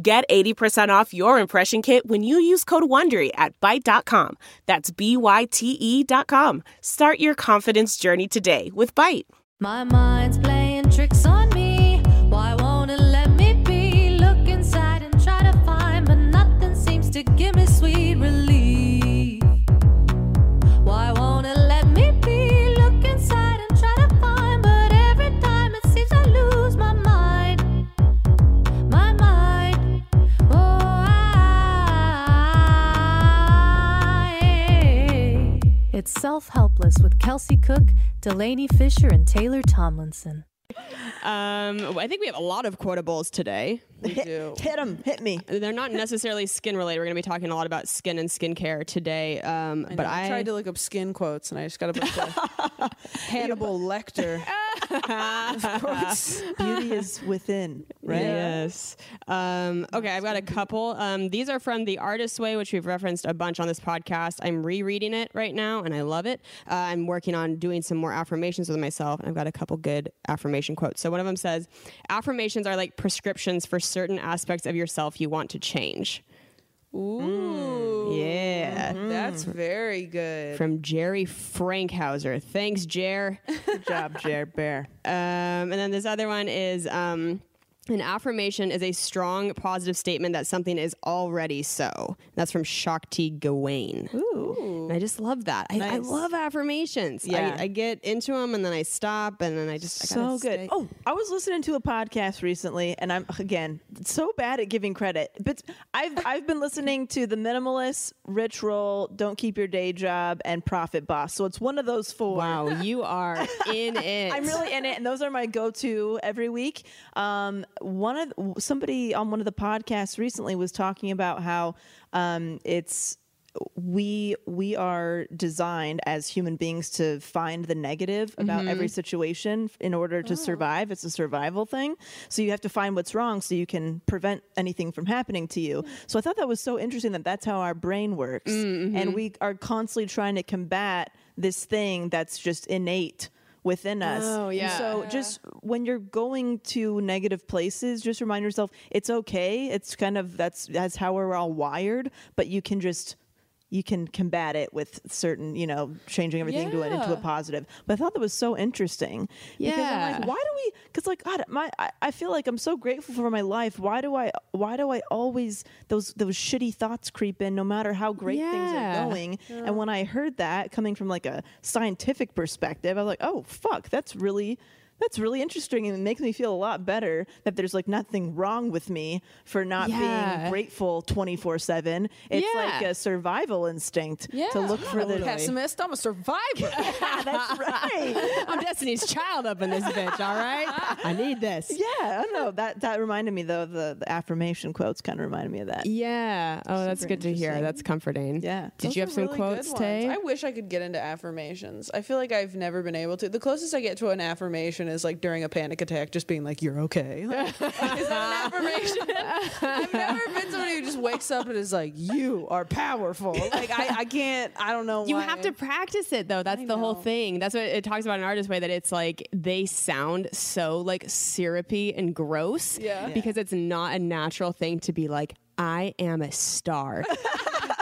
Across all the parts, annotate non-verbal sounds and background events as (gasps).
Get 80% off your impression kit when you use code WONDERY at Byte.com. That's B-Y-T-E dot com. Start your confidence journey today with Byte. My mind's playing tricks on It's Self Helpless with Kelsey Cook, Delanie Fischer, and Taylor Tomlinson. Um, I think we have a lot of quotables today. We do. Hit them. Hit me. They're not necessarily skin related. We're going to be talking a lot about skin and skincare today. Um, I but know, I I tried to look up skin quotes and I just got a bunch of (laughs) Hannibal Lecter. (laughs) (laughs) of course, beauty is within, right? Yes. Um, okay, I've got a couple. Um, these are from The Artist's Way, which we've referenced a bunch on this podcast. I'm rereading it right now, and I love it. Uh, I'm working on doing some more affirmations with myself, and I've got a couple good affirmation quotes. So one of them says, "Affirmations are like prescriptions for certain aspects of yourself you want to change." Ooh, Yeah. that's very good. From Jerry Frankhauser. Thanks, Jer. (laughs) Good job, Jared Bear. Um, and then this other one is um, an affirmation is a strong positive statement that something is already so. That's from Shakti Gawain. Ooh, And I just love that. I, I love affirmations. Yeah. I, I get into them and then I stop and then I just I so good. stay- Oh, I was listening to a podcast recently, and I'm again so bad at giving credit. But I've (laughs) I've been listening to the Minimalist, Rich Roll, Don't Keep Your Day Job, and Profit Boss. So it's one of those four. wow, you are (laughs) in it. I'm really in it, and those are my go-to every week. Um, one of somebody on one of the podcasts recently was talking about how um, it's we we are designed as human beings to find the negative about mm-hmm. every situation in order to oh. survive. It's a survival thing. So you have to find what's wrong so you can prevent anything from happening to you. Mm. So I thought that was so interesting that that's how our brain works, mm-hmm. and we are constantly trying to combat this thing that's just innate within us. Oh, And yeah. so just when you're going to negative places, just remind yourself it's okay. It's kind of that's that's how we're all wired, but you can just you can combat it with certain, you know, changing everything to it into a positive. But I thought that was so interesting. Because I'm Yeah. like, why do we because like God, my I, I feel like I'm so grateful for my life. Why do I why do I always those those shitty thoughts creep in no matter how great things are going? Yeah. And when I heard that coming from like a scientific perspective, I was like, oh fuck, that's really that's really interesting and it makes me feel a lot better that there's like nothing wrong with me for not Yeah. being grateful 24/7. It's like a survival instinct to look for the pessimist. I'm a survivor. (laughs) That's right. (laughs) I'm Destiny's Child up in this bitch, all right? I need this. Yeah, I don't know. That that reminded me though. The, the affirmation quotes kind of reminded me of that. Yeah. Oh, that's Super good to hear. That's comforting. Yeah. Did Those you have some really quotes, ones. Tay? I wish I could get into affirmations. I feel like I've never been able to. The closest I get to an affirmation affirmation is like during a panic attack, just being like, "You're okay." (laughs) Like, is that an affirmation? (laughs) I've never been somebody who just wakes up and is like, "You are powerful." Like I, I can't. I don't know. You why. have to practice it though. That's the whole thing. That's what it talks about in Artist Way that it's like they sound so like syrupy and gross. Yeah. Because it's not a natural thing to be like, I am a star. (laughs)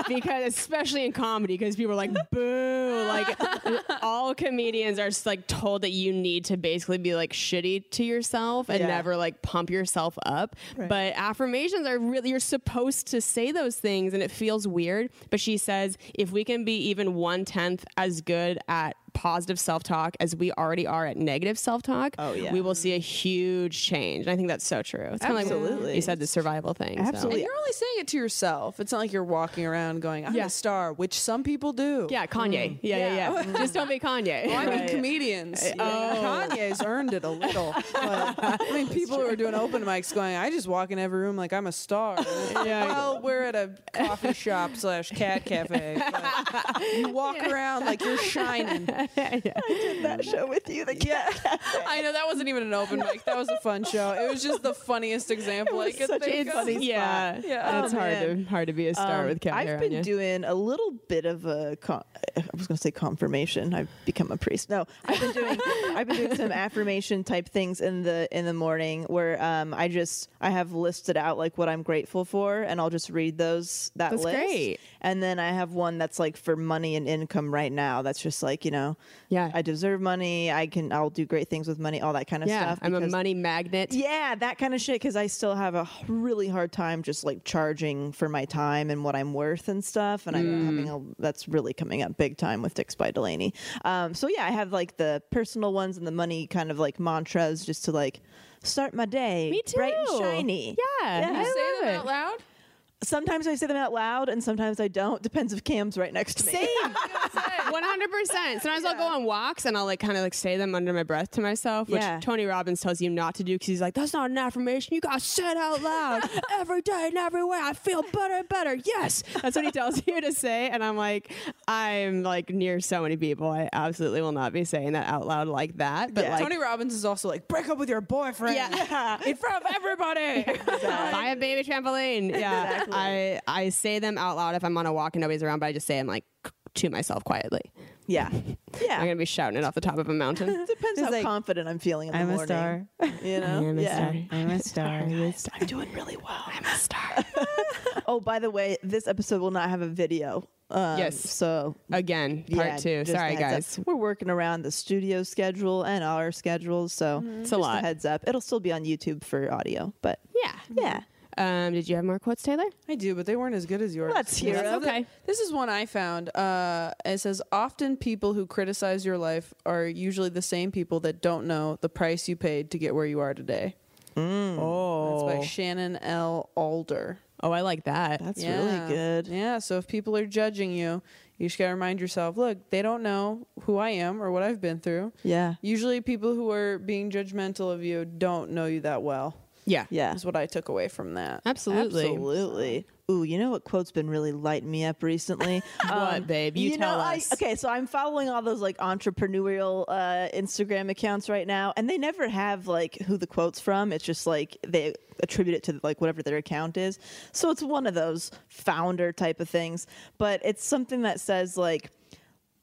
because especially in comedy, because people are like, boo. Like (laughs) all comedians are just like told that you need to basically be like shitty to yourself and Yeah. never like pump yourself up. But affirmations are really you're supposed to say those things and it feels weird. But she says if we can be even one tenth as good at positive self-talk as we already are at negative self-talk, Oh, yeah. we will see a huge change. And I think that's so true. It's kind of like Absolutely. you said the survival thing. so. Absolutely. And you're only saying it to yourself. It's not like you're walking around going, "I'm Yeah. a star," which some people do. Yeah, Kanye. Mm. Yeah, yeah, yeah. Just don't be Kanye. (laughs) Oh, I mean, Right. comedians. Oh. Kanye's earned it a little. (laughs) But, I mean, people who are doing open mics going, I just walk in every room like I'm a star. And it's (laughs) Yeah. Well, we're at a coffee shop slash cat cafe. but you walk around like you're shining. (laughs) that show with you. The Yeah. I know that wasn't even an open mic. That was a fun (laughs) show. It was just the funniest example I was could such a think of. funny spot. yeah, Yeah. It's Oh, hard to hard to be a star Um, with cat hair I've been doing a little bit of a. Con- I was going to say confirmation. I've become a priest. No, I've been doing. (laughs) I've been doing some affirmation type things in the in the morning where um, I just I have listed out like what I'm grateful for, and I'll just read those that That's list. great. And then I have one that's like for money and income right now. That's just like you know, Yeah. I deserve money. I can. I'll do great things with money. All that kind of yeah, stuff. I'm a money magnet. yeah, that kind of shit. Because I still have a really hard time just like charging for my time and what I'm worth and stuff. And I'm having a that's really coming up big time with Dix by Delanie. Um, so yeah, I have like the personal ones and the money kind of like mantras just to like start my day Me too. bright and shiny. Yeah, Yeah. I You say love them it. out loud? Sometimes I say them out loud and sometimes I don't. Depends if Cam's right next to me. Same. (laughs) One hundred percent. Sometimes I'll go on walks and I'll like kind of like say them under my breath to myself, which Yeah. Tony Robbins tells you not to do because he's like, "That's not an affirmation. You got to say it out loud (laughs) every day and every way. I feel better and better. Yes, that's what he tells you to say." And I'm like, I'm like near so many people. I absolutely will not be saying that out loud like that. But Yeah. like, Tony Robbins is also like, break up with your boyfriend. Yeah. (laughs) In front of everybody. buy a baby trampoline. Yeah, Exactly. I I say them out loud if I'm on a walk and nobody's around, but I just say them like to myself quietly. Yeah, (laughs) yeah. I'm gonna be shouting it off the top of a mountain. it (laughs) Depends how like, confident I'm feeling in the I'm a star. You know, I'm a yeah. star. (laughs) I'm a star. I'm doing really well. I'm a star. Oh, by the way, this episode will not have a video. Um, Yes. So Again, part yeah, two. Sorry, guys. up. We're working around the studio schedule and our schedules, so It's a just lot. heads up. It'll still be on YouTube for audio, but Yeah. yeah. Um, did you have more quotes, Taylor? I do, but they weren't as good as yours. Let's hear This it. is the- Okay. This is one I found. Uh, it says often people who criticize your life are usually the same people that don't know the price you paid to get where you are today. Oh. That's by Shannon L. Alder. Oh, I like that. That's Yeah. really good. Yeah. So if people are judging you, you just gotta remind yourself: look, they don't know who I am or what I've been through. Yeah. Usually, people who are being judgmental of you don't know you that well. Yeah. Yeah. Is what I took away from that. Absolutely. Absolutely. Ooh, you know what quote's been really lighting me up recently? (laughs) What, babe? You tell know, I- us. okay, so I'm following all those like entrepreneurial uh, Instagram accounts right now, and they never have like who the quote's from. It's just like they attribute it to like whatever their account is. So it's one of those founder type of things, but it's something that says like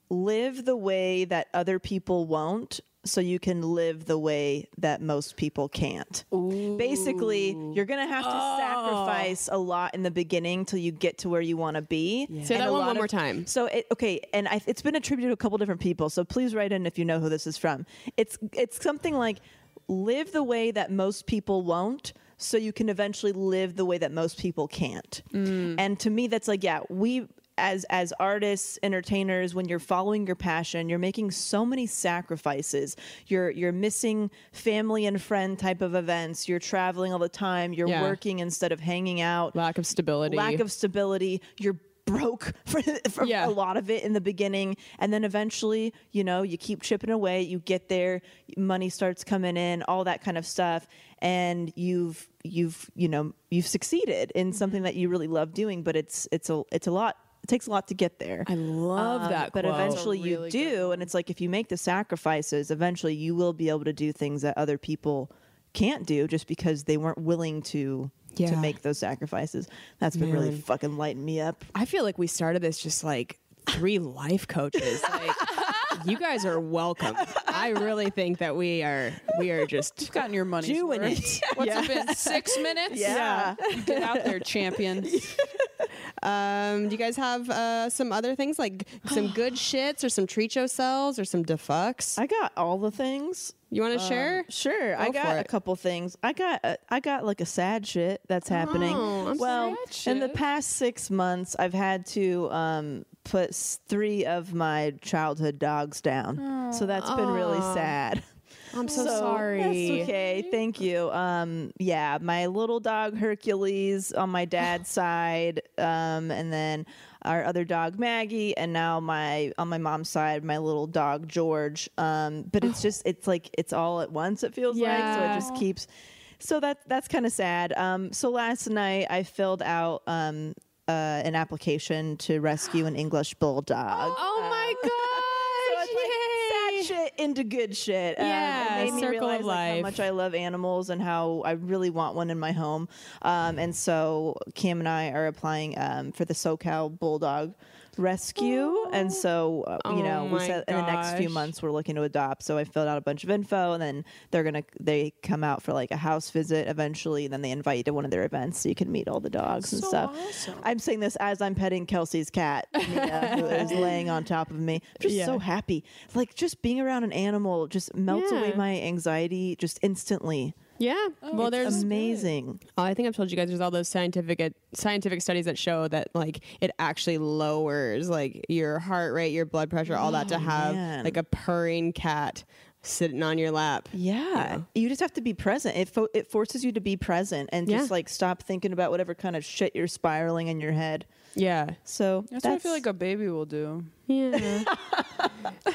live the way that other people won't so you can live the way that most people can't. Basically, you're going to have to oh. sacrifice a lot in the beginning till you get to where you want to be. Say And that a one lot one of- more time. So it, okay, and I, it's been attributed to a couple different people. So please write in if you know who this is from. It's it's something like live the way that most people won't so you can eventually live the way that most people can't. Mm. And to me that's like yeah, we as as artists, entertainers, when you're following your passion, you're making so many sacrifices. You're you're missing family and friend type of events. You're traveling all the time. You're Yeah. working instead of hanging out Lack of stability. lack of stability. You're broke (laughs) for, for Yeah. a lot of it in the beginning. And then eventually, you know, you keep chipping away, you get there, money starts coming in, all that kind of stuff. And you've, you've, you know, you've succeeded in mm-hmm. something that you really love doing, but it's, it's a, it's a lot It takes a lot to get there. I love Um, that. But quote. eventually you really good do, and it's like if you make the sacrifices, eventually you will be able to do things that other people can't do just because they weren't willing to to make those sacrifices. That's been really fucking lighting me up. I feel like we started this just like three life coaches. Like (laughs) you guys are welcome. I really think that we are we are just You've gotten your money. doing it. (laughs) What's it been? Six (laughs) minutes? Yeah. You get out there, champion. Um, do you guys have uh, some other things like some (gasps) good shits or some tricho cells or some defucks? I got all the things. You want to share? Sure, I got a couple things. I got a, I got like a sad shit that's happening. Oh, I'm well, sad in the past six months, I've had to um, put three of my childhood dogs down, so that's been really sad. I'm so, So, sorry. That's okay. Thank you. Um, yeah, my little dog Hercules on my dad's (laughs) side, um, and then our other dog Maggie, and now my on my mom's side, my little dog George. Um, but it's just it's like it's all at once. It feels like so it just keeps. So that that's kind of sad. Um, so last night I filled out um, uh, an application to rescue an English bulldog. Oh my (laughs) So it's like sad shit into good shit. Um, Yeah, it made me circle realize of like, how life. much I love animals and how I really want one in my home. Um, and so Cam and I are applying um, for the SoCal Bulldog Rescue, and so uh, you Oh know we said in the next few gosh. months we're looking to adopt. So I filled out a bunch of info, and then they're gonna they come out for like a house visit eventually. And then they invite you to one of their events so you can meet all the dogs and stuff. I'm saying this as I'm petting Kelsey's cat, Mia, who is (laughs) laying on top of me. I'm just so happy. Like just being around an animal just melts away Yeah. my anxiety just instantly. Yeah. Oh, well, there's Amazing. Oh, I think I've told you guys there's all those scientific uh, scientific studies that show that like it actually lowers like your heart rate, your blood pressure, all that to oh, have man. like a purring cat sitting on your lap. Yeah. Uh, you just have to be present. It fo- it forces you to be present and Yeah. just like stop thinking about whatever kind of shit you're spiraling in your head. Yeah. So That's, what I feel like a baby will do. Yeah. (laughs)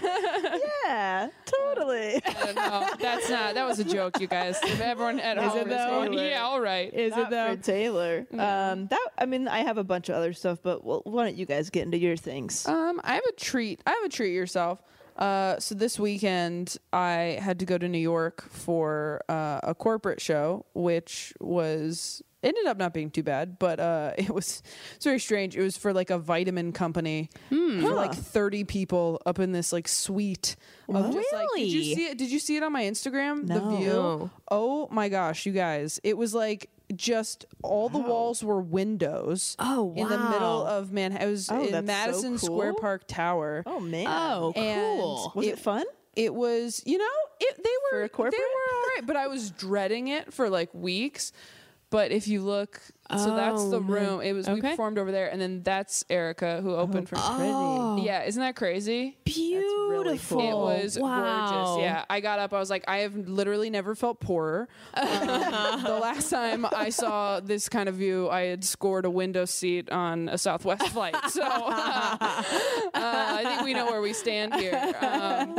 yeah, totally. I don't. That's not. That was a joke, you guys. If everyone at home it is though? going, yeah, all right. Is Not it though? for Taylor. Um, that I mean, I have a bunch of other stuff, but well, why don't you guys get into your things? Um, I have a treat. I have a treat yourself. Uh, so this weekend I had to go to New York for uh, a corporate show, which was ended up not being too bad, but uh, (laughs) it was it's very strange. It was for like a vitamin company for like thirty people up in this like suite. Of just, like, did you see it? Did you see it on my Instagram? No. The view. Oh my gosh, you guys! It was like just all the walls were windows. Oh, wow! In the middle of Manhattan, it was Oh, in that's so Madison Square. Park Tower. Oh man. Oh, And cool. was it, fun? It was, you know, it, they For were a corporate? they were all right, but I was dreading it for like weeks. But if you look, so that's Oh, the man. room. It was we Okay. performed over there, and then that's Erica who opened for. Oh. Yeah, isn't that crazy? Beautiful. It was wow. gorgeous. Yeah, I got up. I was like, I have literally never felt poorer. (laughs) Um, the last time I saw this kind of view, I had scored a window seat on a Southwest flight. So uh, I think we know where we stand here. (laughs) Um,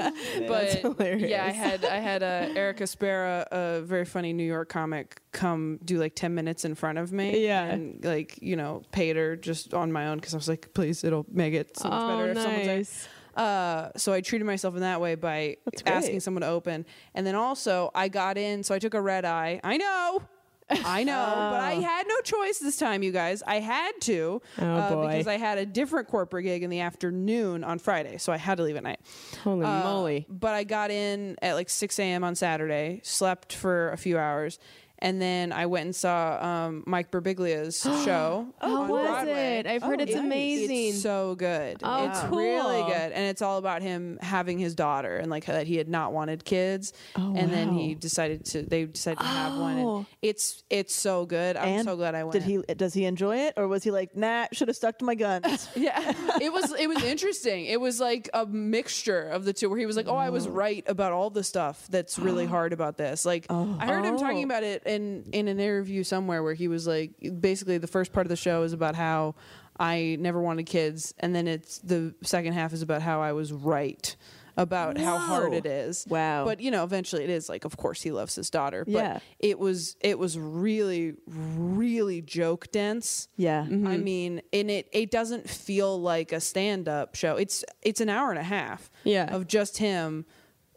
but yeah, I had I had uh, Erica Spera, a very funny New York comic, come do like ten minutes in front of me. Yeah. and like you know, paid her just on my own because I was like, please, it'll make it so much Oh, better if someone's there. nice. Uh, so I treated myself in that way by asking someone to open. And then also I got in, so I took a red eye. I know. I know, but I (laughs) had no choice this time, you guys. I had to Oh, uh, because I had a different corporate gig in the afternoon on Friday, so I had to leave at night. Holy Uh, moly. But I got in at like 6 a.m. on Saturday, slept for a few hours, and then I went and saw um, Mike Birbiglia's (gasps) show. How on was Broadway. it? I've heard Oh, it's nice. amazing. It's so good. Oh, it's cool. really good, and it's all about him having his daughter and like that he had not wanted kids, and then he decided to. They decided to have one. and it's it's so good. I'm and so glad I went. Did he? Does he enjoy it, or was he like, nah, should have stuck to my guns? (laughs) Yeah, it was it was interesting. It was like a mixture of the two, where he was like, "Oh, I was right about all the stuff that's really (gasps) hard about this." Like, I heard him talking Oh. about it in in an interview somewhere where he was like, basically, the first part of the show is about how I never wanted kids, and then it's the second half is about how I was right about how hard it is. Wow. But you know, eventually it is like of course he loves his daughter, but Yeah. it was it was really really joke dense. Yeah. I mm-hmm. mean, and it it doesn't feel like a stand-up show. It's it's an hour and a half Yeah. of just him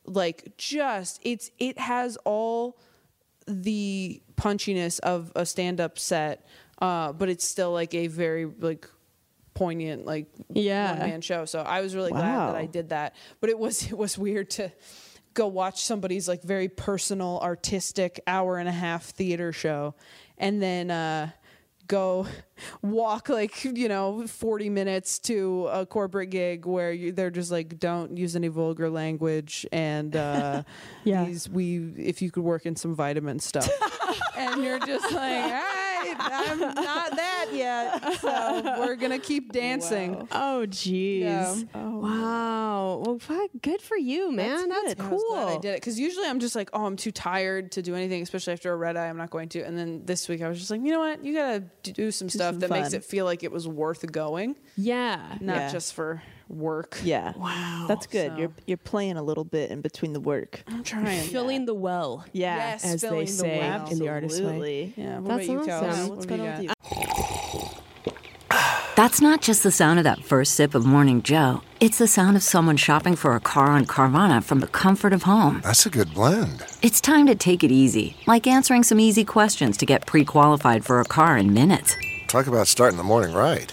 like just it's it has all the punchiness of a stand-up set uh but it's still like a very like poignant like Yeah. one man show. So i was really glad that i did that. But it was (laughs) it was weird to go watch somebody's like very personal artistic hour and a half theater show and then uh go walk like you know 40 minutes to a corporate gig where you, they're just like don't use any vulgar language and uh (laughs) Yeah. these we if you could work in some vitamin stuff (laughs) and you're just like right i'm not that yet so we're gonna keep (laughs) dancing Oh, jeez. Yeah. Oh, wow. Well, fuck, good for you, man. That's, I cool. was glad I did it because usually I'm just like, oh, I'm too tired to do anything, especially after a red eye. I'm not going to. And then this week I was just like, you know what? You gotta do some stuff some that makes it feel like it was worth going, Yeah. not Yeah. just for work. Yeah. Wow. That's good. So- You're you're playing a little bit in between the work. I'm trying. Filling the well. Yeah. Yes, as they filling the say well. in the artist way. Absolutely. Yeah. What That's about you, awesome. What What's have going on with you? (sighs) That's not just the sound of that first sip of Morning Joe. It's the sound of someone shopping for a car on Carvana from the comfort of home. That's a good blend. It's time to take it easy, like answering some easy questions to get pre qualified for a car in minutes. Talk about starting the morning right.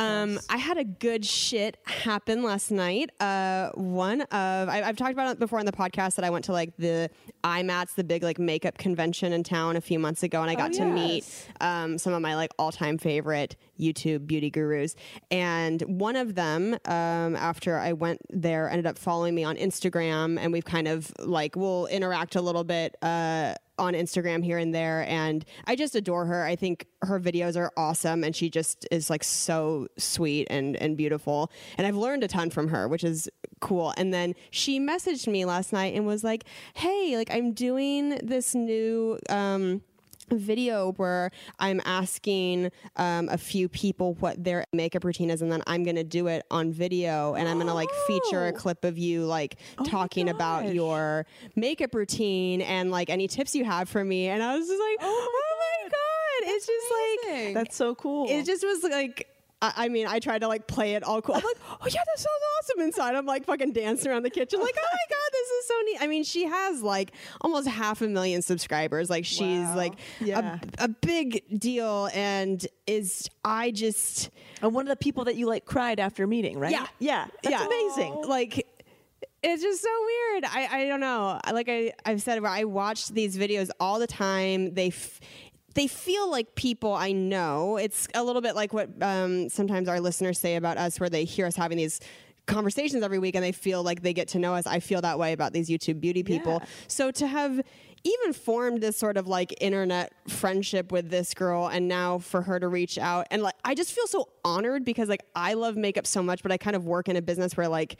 Um, I had a good shit happen last night. Uh, one of I, I've talked about it before on the podcast that I went to like the IMATS, the big like makeup convention in town a few months ago, and I got to meet um, some of my like all time favorite YouTube beauty gurus. And one of them, um, after I went there, ended up following me on Instagram, and we've kind of like we'll interact a little bit. Uh, on Instagram here and there and I just adore her. I think her videos are awesome and she just is like so sweet and and beautiful. And I've learned a ton from her, which is cool. And then she messaged me last night and was like, "Hey, like I'm doing this new um video where I'm asking um, a few people what their makeup routine is, and then I'm gonna do it on video, and I'm gonna like feature a clip of you like talking about your makeup routine and like any tips you have for me. And I was just like, oh my, god, it's just like That's so cool. it just was like. I I mean, I tried to like play it all cool. I'm like, oh yeah, that sounds awesome. Inside, I'm like fucking dancing around the kitchen, like, oh my god, this is so neat. I mean, she has like almost half a million subscribers. Like, she's like Yeah. a, a big deal, and is I just and one of the people that you like cried after meeting, right? yeah Yeah. That's yeah amazing. Like. It's just so weird. I, I don't know. Like I, I've said, I watch these videos all the time. They f- they feel like people I know. It's a little bit like what um, sometimes our listeners say about us, where they hear us having these conversations every week and they feel like they get to know us. I feel that way about these YouTube beauty people. So to have even formed this sort of like internet friendship with this girl and now for her to reach out and like I just feel so honored because like I love makeup so much, but I kind of work in a business where like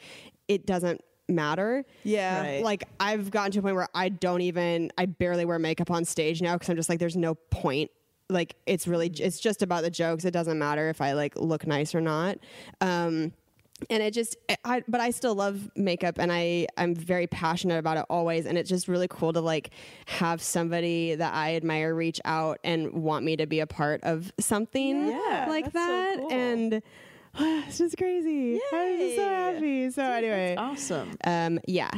it doesn't matter. Yeah. Right. Like I've gotten to a point where I don't even I barely wear makeup on stage now because I'm just like there's no point. Like it's really it's just about the jokes. It doesn't matter if I like look nice or not. Um and it just I but I still love makeup and I I'm very passionate about it always and it's just really cool to like have somebody that I admire reach out and want me to be a part of something Yeah, like that's so that cool. and (gasps) it's just crazy. I'm just so happy. So anyway, Awesome. um, yeah.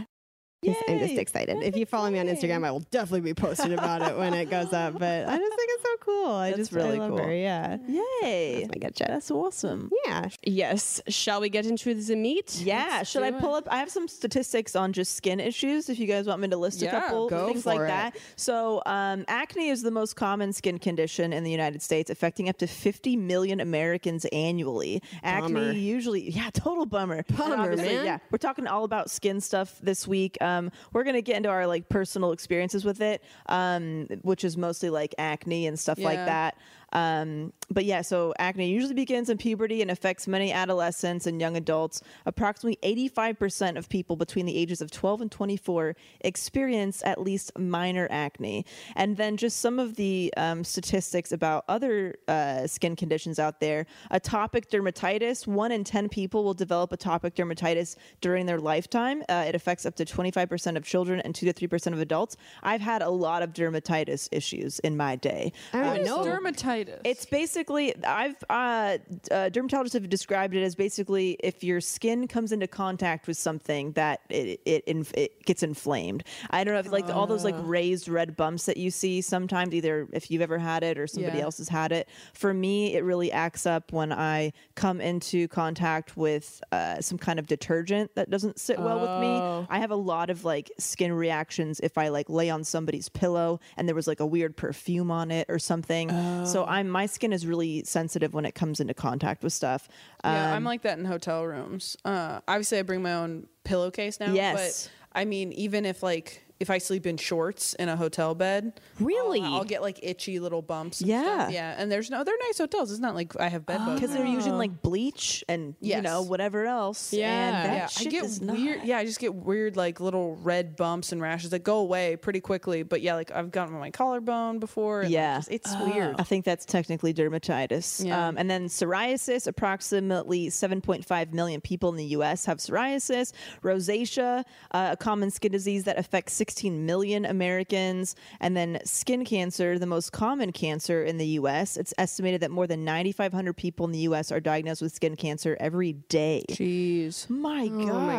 Yes, I'm just Yay. excited. If you follow me on Instagram, I will definitely be posting about it when it goes up. But I just think it's so cool. I That's just really I love cool. her. Yeah. Yay. That's my good chat. That's awesome. Yeah. Yes. Shall we get into the meat? Yeah, should I do pull up? I have some statistics on just skin issues. If you guys want me to list a couple go things like it. that. So, um, acne is the most common skin condition in the United States, affecting up to 50 million Americans annually. Bummer. Acne usually, yeah, (laughs) total bummer. Bummer, man. Yeah, we're talking all about skin stuff this week. Um, we're gonna get into our like personal experiences with it, um, which is mostly like acne and stuff like Yeah. that. Um, but yeah, so acne usually begins in puberty and affects many adolescents and young adults. Approximately 85% of people between the ages of 12 and 24 experience at least minor acne. And then just some of the um, statistics about other uh, skin conditions out there. Atopic dermatitis, one in 10 people will develop atopic dermatitis during their lifetime. Uh, it affects up to 25% of children and 2 to 3% of adults. I've had a lot of dermatitis issues in my day. I don't know. dermatitis? It's basically I've uh, uh, dermatologists have described it as basically if your skin comes into contact with something that it it, inf- it gets inflamed. I don't know if like all those like raised red bumps that you see sometimes either if you've ever had it or somebody Yeah. else has had it. For me, it really acts up when I come into contact with uh, some kind of detergent that doesn't sit well with me. I have a lot of like skin reactions if I like lay on somebody's pillow and there was like a weird perfume on it or something. So I'm my skin is really sensitive when it comes into contact with stuff. Yeah, I'm Um, like that in hotel rooms. Uh, obviously, I bring my own pillowcase now. Yes. But I mean, even if like if I sleep in shorts in a hotel bed, Really? I'll, I'll get like itchy little bumps. and Yeah. stuff. yeah. And there's no, they're nice hotels. It's not like I have bed bugs. because they're using like bleach and you know whatever else. Yeah. and that yeah, I shit get does weird. not- Yeah, I just get weird, like little red bumps and rashes that go away pretty quickly. But yeah, like I've gotten on my collarbone before. and, like, Yeah, just- it's weird. I think that's technically dermatitis. Yeah. Um, and then psoriasis, approximately 7.5 million people in the U.S. have psoriasis. Rosacea, uh, a common skin disease that affects 16 million Americans. And then skin cancer, the most common cancer in the U.S. It's estimated that more than 9,500 people in the U.S. are diagnosed with skin cancer every day. Jeez, My gosh. Oh my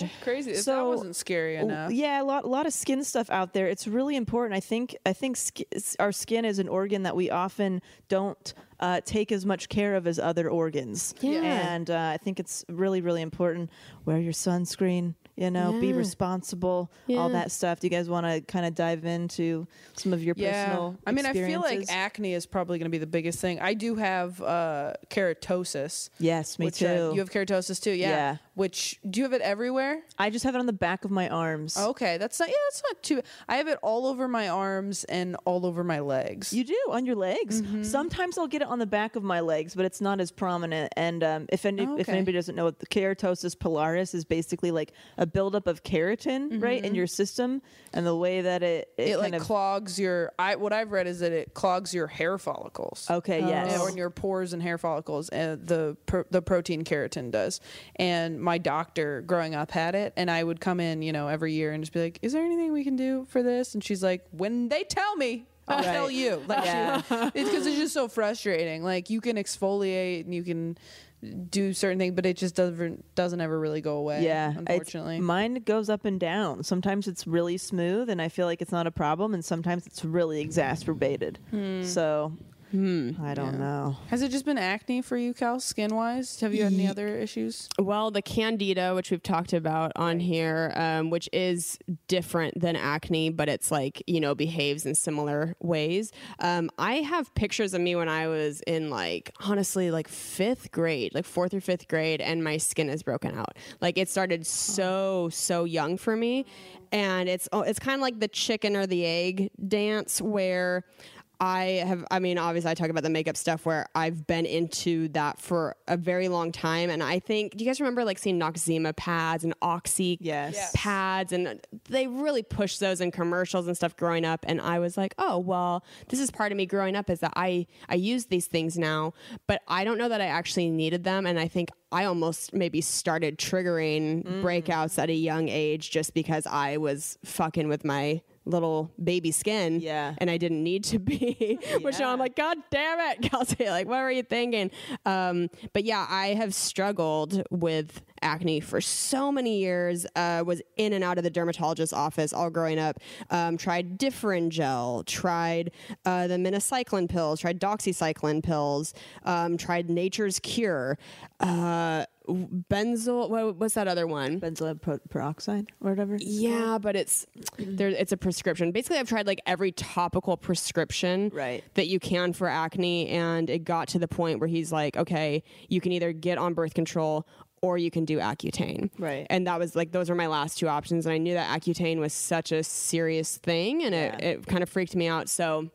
God. crazy. If that wasn't scary Oh, enough. Yeah, a lot, a lot of skin stuff out there. It's really important. I think, I think sk- our skin is an organ that we often don't uh, take as much care of as other organs. Yeah. and uh, I think it's really, really important. Wear your sunscreen. You know, be Yeah. responsible. All that stuff. Do you guys want to kind of dive into some of your personal? I mean, I feel like acne is probably going to be the biggest thing. I do have uh, keratosis. yes, me which, uh, too. you have keratosis too, yeah. Yeah. Which do you have it everywhere? I just have it on the back of my arms. Okay, that's not. Yeah, that's not too. I have it all over my arms and all over my legs. You do on your legs. Mm-hmm. Sometimes I'll get it on the back of my legs, but it's not as prominent. And um, if any, Oh, if anybody doesn't know, what the keratosis pilaris is basically like a buildup of keratin, right, in your system, and the way that it it, Mm-hmm. it like of clogs your. I what I've read is that it clogs your hair follicles. okay, yes, Yeah, or in your pores and hair follicles, uh, the the protein keratin does. And my doctor, growing up, had it, and I would come in, you know, every year and just be like, "Is there anything we can do for this?" And she's like, "When they tell me." I'll Right. tell you. Like, Yeah. it's because it's just so frustrating. Like you can exfoliate and you can do certain things, but it just doesn't doesn't ever really go away. yeah. unfortunately. mine goes up and down. Sometimes it's really smooth, and I feel like it's not a problem, and sometimes it's really exacerbated. Hmm. So. I don't know. Has it just been acne for you, Cal, skin wise? Have you had any other issues? Well, the candida, which we've talked about on here, um, which is different than acne, but it's like, you know, behaves in similar ways. Um, I have pictures of me when I was in like, honestly, like fifth grade, like fourth or fifth grade, and my skin is broken out. Like it started so, so young for me. And it's, oh, it's kind of like the chicken or the egg dance where I have, I mean, obviously, I talk about the makeup stuff where I've been into that for a very long time. And I think, do you guys remember like seeing Noxzema pads and Oxy Yes. Yes. pads? And they really pushed those in commercials and stuff growing up. And I was like, oh, well, this is part of me growing up is that I, I use these things now, but I don't know that I actually needed them. And I think I almost maybe started triggering mm. breakouts at a young age just because I was fucking with my little baby skin. Yeah. And I didn't need to be. (laughs) Which now I'm like, God damn it, (laughs) Kelsey. Like, what were you thinking? Um, but yeah, I have struggled with acne for so many years. Uh, was in and out of the dermatologist's office all growing up. Um, tried Differin gel. Tried uh, the minocycline pills. Tried doxycycline pills. Um, tried Nature's Cure. Uh, benzoyl. What, what's that other one? benzoyl per- peroxide or whatever. Yeah, but it's there. It's a prescription. Basically, I've tried like every topical prescription Right. that you can for acne, and it got to the point where he's like, okay, you can either get on birth control or you can do Accutane. Right. And that was like those were my last two options, and I knew that Accutane was such a serious thing, and it, it kind of freaked me out. So.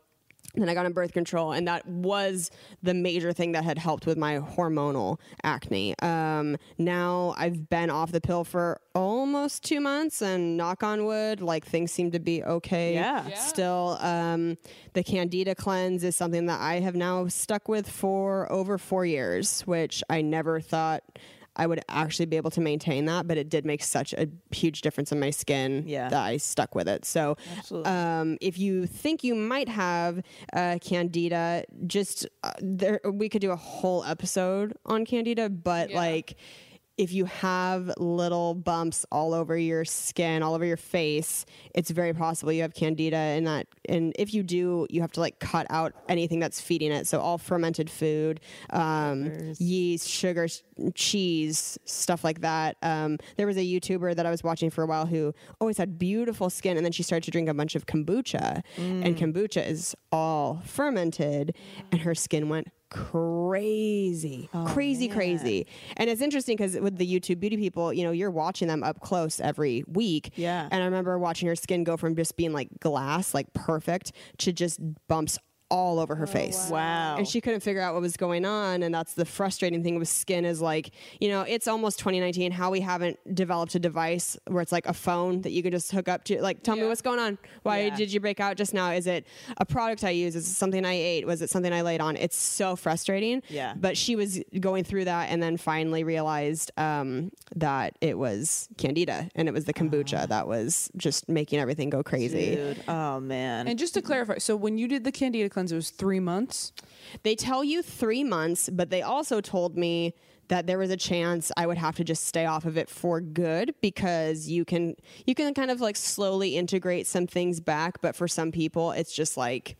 Then I got on birth control, and that was the major thing that had helped with my hormonal acne. Um, now I've been off the pill for almost two months, and knock on wood, like things seem to be okay. Yeah. Yeah. Still, um, the Candida cleanse is something that I have now stuck with for over four years, which I never thought. I would actually be able to maintain that, but it did make such a huge difference in my skin Yeah. that I stuck with it. So, um, if you think you might have uh, candida, just uh, there, we could do a whole episode on candida, but like. If you have little bumps all over your skin, all over your face, it's very possible you have candida. And that, and if you do, you have to like cut out anything that's feeding it. So all fermented food, um, yeast, sugar, cheese, stuff like that. Um, there was a YouTuber that I was watching for a while who always had beautiful skin, and then she started to drink a bunch of kombucha, and kombucha is all fermented, and her skin went crazy, oh, crazy, crazy. And it's interesting because with the YouTube beauty people, you know, you're watching them up close every week. Yeah. And I remember watching her skin go from just being like glass, like perfect, to just bumps all over her face. Wow. And she couldn't figure out what was going on. And that's the frustrating thing with skin is like, you know, it's almost 2019, how we haven't developed a device where it's like a phone that you can just hook up to. Like, tell me what's going on. Why Yeah. did you break out just now? Is it a product I use? Is it something I ate? Was it something I laid on? It's so frustrating. Yeah. But she was going through that and then finally realized um, that it was candida and it was the kombucha that was just making everything go crazy. Dude. Oh man. And just to clarify, so when you did the Candida cleanse, it was three months. They tell you three months, but they also told me that there was a chance I would have to just stay off of it for good because you can you can kind of like slowly integrate some things back, but for some people it's just like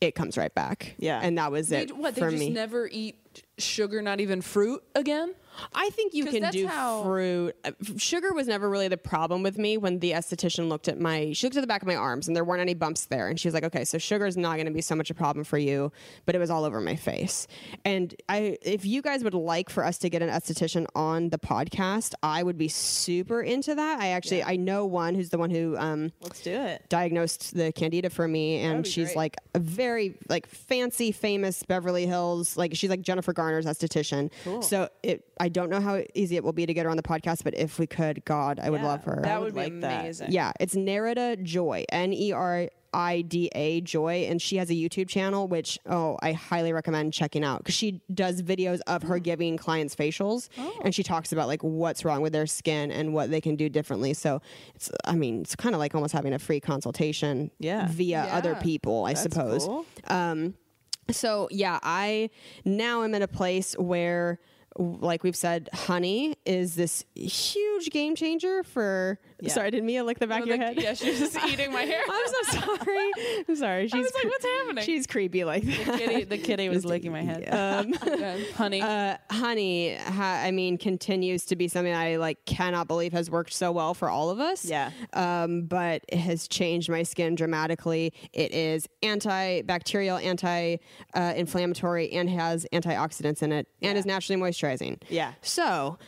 it comes right back. Yeah. and that was They, it what? They for just me. never eat sugar, not even fruit again. I think you can do how- fruit. Uh, Sugar was never really the problem with me when the esthetician looked at my. She looked at the back of my arms and there weren't any bumps there, and she was like, "Okay, so sugar is not going to be so much a problem for you," but it was all over my face. And I, if you guys would like for us to get an esthetician on the podcast, I would be super into that. I actually I know one who's the one who um, Let's do it. diagnosed the candida for me and she's like a very like fancy famous beverly hills like she's like jennifer garner's esthetician so it i don't know how easy it will be to get her on the podcast but if we could god i would love her That would would, be like that. amazing. yeah it's nerida joy n-e-r I D A Joy, and she has a YouTube channel, which oh, I highly recommend checking out because she does videos of her giving clients facials, and she talks about like what's wrong with their skin and what they can do differently. So it's, I mean, it's kind of like almost having a free consultation, Yeah. via other people, I suppose. cool. Um, so yeah, I now am in a place where, like we've said, honey is this huge game changer for. Yeah. Sorry, did Mia lick the back of your Like, head? yeah, she's just (laughs) eating my hair. I'm so sorry. I'm sorry. (laughs) She's was like, "What's happening?" She's creepy like that. kitty, the kitty was licking my head. Um, (laughs) honey. uh, honey, ha- I mean, continues to be something I like cannot believe has worked so well for all of us. Yeah. Um, but it has changed my skin dramatically. It is antibacterial, anti-inflammatory, and has antioxidants in it, and is naturally moisturizing. Yeah. So.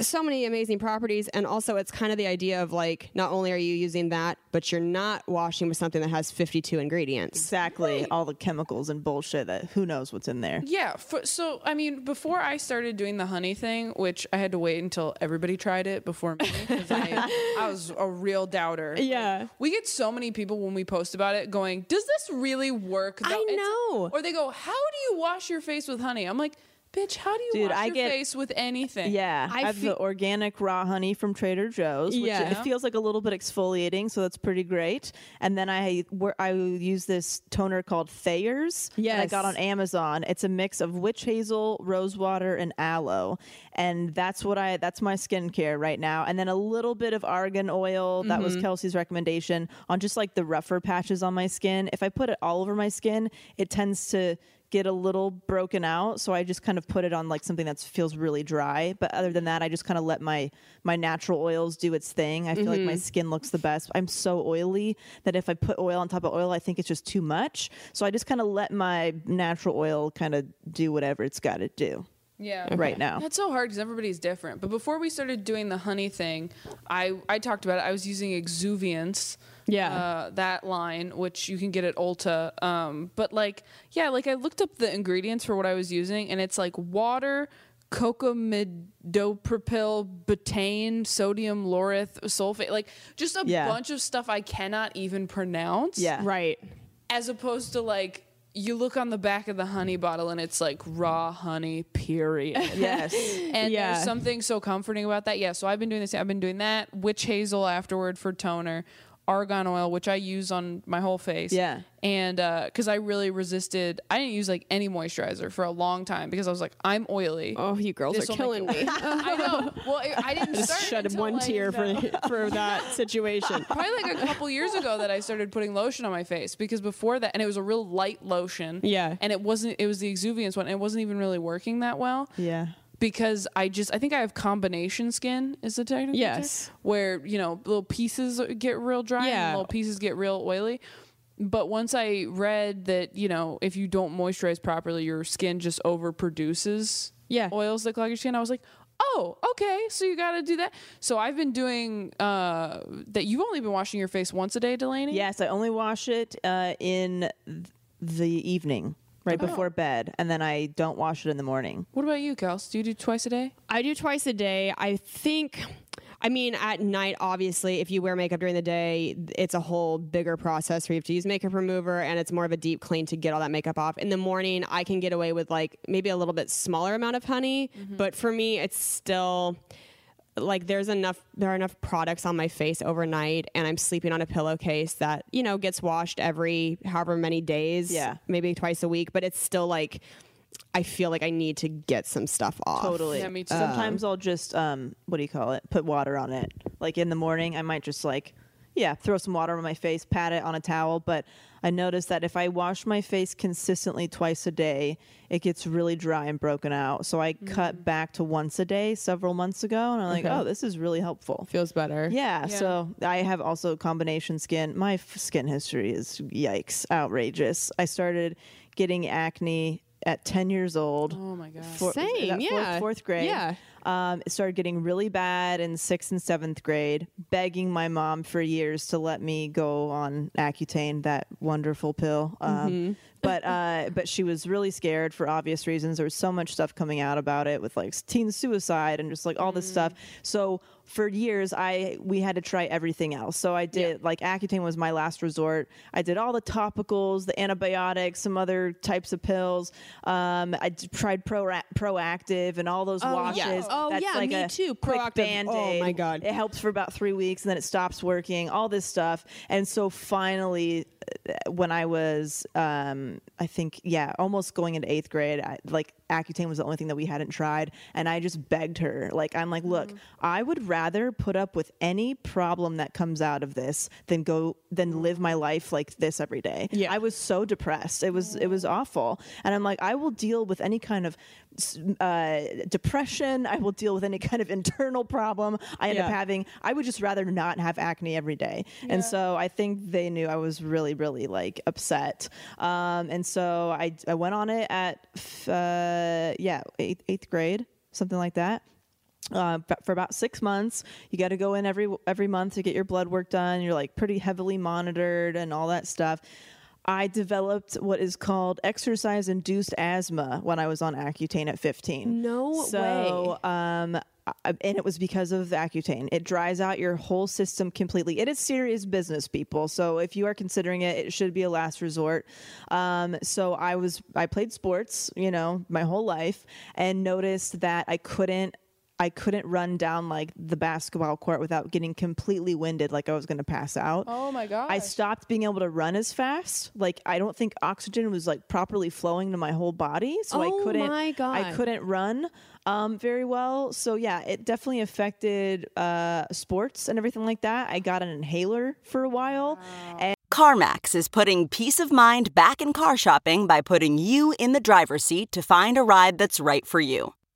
so many amazing properties and also it's kind of the idea of like not only are you using that but you're not washing with something that has 52 ingredients Exactly. All the chemicals and bullshit that who knows what's in there. Yeah. For, so, I mean, before I started doing the honey thing, which I had to wait until everybody tried it before me, because I, I was a real doubter. (laughs) Like, Yeah. we get so many people when we post about it going, Does this really work? I It's- know. Or they go, How do you wash your face with honey? I'm like, Bitch, how do you Dude, wash I your get- face with anything? Yeah, I, I have the organic raw honey from Trader Joe's. Which Yeah. it feels like a little bit exfoliating, so that's pretty great. And then I where I use this toner called Thayer's. that I Yes. got on Amazon. It's a mix of witch hazel, rose water, and aloe, and that's what I that's my skincare right now. And then a little bit of argan oil. That was mm-hmm. Kelsey's recommendation on just like the rougher patches on my skin. If I put it all over my skin, it tends to get a little broken out so i just kind of put it on like something that feels really dry but other than that i just kind of let my my natural oils do its thing i feel like my mm-hmm. skin looks the best i'm so oily that if i put oil on top of oil i think it's just too much so i just kind of let my natural oil kind of do whatever it's got to do Yeah. right now That's so hard because everybody's different. But before we started doing the honey thing, I I talked about it. I was using Exuviance. Yeah. Uh, that line, which you can get at Ulta. Um, but like, yeah, like I looked up the ingredients for what I was using, and it's like water, cocamidopropyl, betaine, sodium laureth, sulfate, like just a Yeah. bunch of stuff I cannot even pronounce. yeah Right. As opposed to like. You look on the back of the honey bottle and it's like raw honey, period. (laughs) yes (laughs) And Yeah. there's something so comforting about that. Yeah, so I've been doing this. I've been doing that. Witch hazel afterward for toner. Argan oil, which I use on my whole face. Yeah. And uh, because I really resisted, I didn't use like any moisturizer for a long time because I was like, I'm oily. Oh, you girls This are killing me. (laughs) I know. Well, I I didn't Just start shed until, one like, tear for (laughs) for that (laughs) situation. Probably like a couple years ago that I started putting lotion on my face because before that, and it was a real light lotion. Yeah. And it wasn't, it was the Exuviance one. And it wasn't even really working that well yeah because I just I think I have combination skin is the technical term? Yes. where you know little pieces get real dry Yeah. and little pieces get real oily. But once I read that you know if you don't moisturize properly, your skin just overproduces Yeah. oils that clog your skin. I was like. Oh, okay. So you got to do that. So I've been doing uh, that. You've only been washing your face once a day, Delanie. yes i only wash it uh, in th- the evening right before bed and then i don't wash it in the morning What about you, Kels? Do you do twice a day? I do twice a day. I think. I mean, at night, obviously, if you wear makeup during the day, it's a whole bigger process where you have to use makeup remover and it's more of a deep clean to get all that makeup off. In the morning, I can get away with like maybe a little bit smaller amount of honey, mm-hmm. but for me, it's still like there's enough there are enough products on my face overnight and I'm sleeping on a pillowcase that, you know, gets washed every however many days. Yeah. Maybe twice a week, but it's still like I feel like I need to get some stuff off. Totally. Yeah, me too. Sometimes I'll just um, what do you call it? Put water on it. Like in the morning, I might just like, yeah, throw some water on my face, pat it on a towel. But I noticed that if I wash my face consistently twice a day, it gets really dry and broken out. So I cut mm. back to once a day several months ago, and I'm like, Okay. oh, this is really helpful. Feels better. Yeah, so I have also combination skin. My f- skin history is yikes, outrageous. I started getting acne at 10 years old. Oh my god. Four- Same, yeah. Fourth, fourth grade. Yeah. Um, it started getting really bad in sixth and seventh grade, begging my mom for years to let me go on Accutane, that wonderful pill. Um, Mm-hmm. (laughs) But uh, but she was really scared for obvious reasons. There was so much stuff coming out about it with like teen suicide and just like all this stuff. So for years, I we had to try everything else. So I did like Accutane was my last resort. I did all the topicals, the antibiotics, some other types of pills. Um, I tried Pro Proactiv and all those Oh, washes. yes. Oh, That's yeah, like me too. Proactiv. Band-Aid. Oh, my God. It helps for about three weeks and then it stops working. All this stuff, and so finally, uh, when I was, um, I think, yeah, almost going into eighth grade, I, like Accutane was the only thing that we hadn't tried, and I just begged her, like, I'm like, look, Mm. I would rather put up with any problem that comes out of this than go than live my life like this every day. Yeah. I was so depressed. It was it was awful, and I'm like, I will deal with any kind of uh, depression. I will deal with any (laughs) kind of internal problem I end up having. I would just rather not have acne every day. And so I think they knew I was really, really like upset. Um, and so I, I went on it at, f- uh, yeah, eighth, eighth grade, something like that. Uh, for about six months, you got to go in every every month to get your blood work done. You're like pretty heavily monitored and all that stuff. I developed what is called exercise induced asthma when I was on Accutane at 15. No so, um, and it was because of Accutane. It dries out your whole system completely. It is serious business, people. So if you are considering it, it should be a last resort. Um, so I was, I played sports, you know, my whole life, and noticed that I couldn't I couldn't run down like the basketball court without getting completely winded, like I was going to pass out. Oh my god. I stopped being able to run as fast. Like I don't think oxygen was like properly flowing to my whole body, so Oh I couldn't. my god. I couldn't run um, very well. So yeah, it definitely affected uh, sports and everything like that. I got an inhaler for a while, and CarMax is putting peace of mind back in car shopping by putting you in the driver's seat to find a ride that's right for you.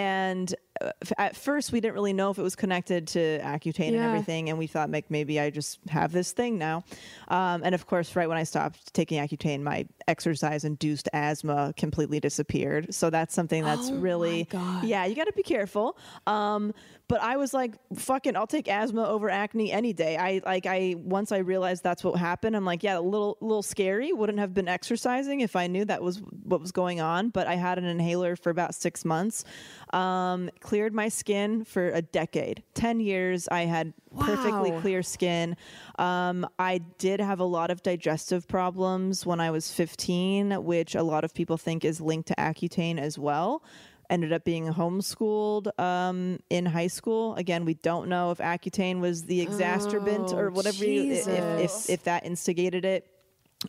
And uh, at first we didn't really know if it was connected to Accutane and everything, and we thought like maybe I just have this thing now. Um, and of course, right when I stopped taking Accutane, my exercise-induced asthma completely disappeared. So that's something that's really yeah, you got to be careful. Um, but I was like, fucking, I'll take asthma over acne any day. I like I once I realized that's what happened. I'm like, yeah, a little little scary. Wouldn't have been exercising if I knew that was what was going on. But I had an inhaler for about six months. Um, cleared my skin for a decade, ten years. I had perfectly clear skin. Um, I did have a lot of digestive problems when I was 15, which a lot of people think is linked to Accutane as well ended up being homeschooled um, in high school. Again, we don't know if Accutane was the exacerbant or Oh, whatever, you, if, if, if that instigated it.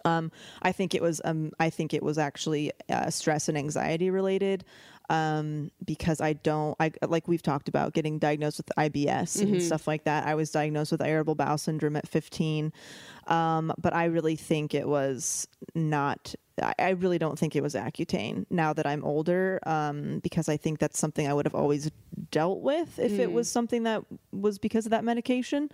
Um, I think it was. Um, I think it was actually uh, stress and anxiety related. Um, because I don't, I like we've talked about getting diagnosed with IBS and stuff like that. I was diagnosed with irritable bowel syndrome at 15, um, but I really think it was not. I, really don't think it was Accutane. Now that I'm older, um, because I think that's something I would have always dealt with if it was something that was because of that medication.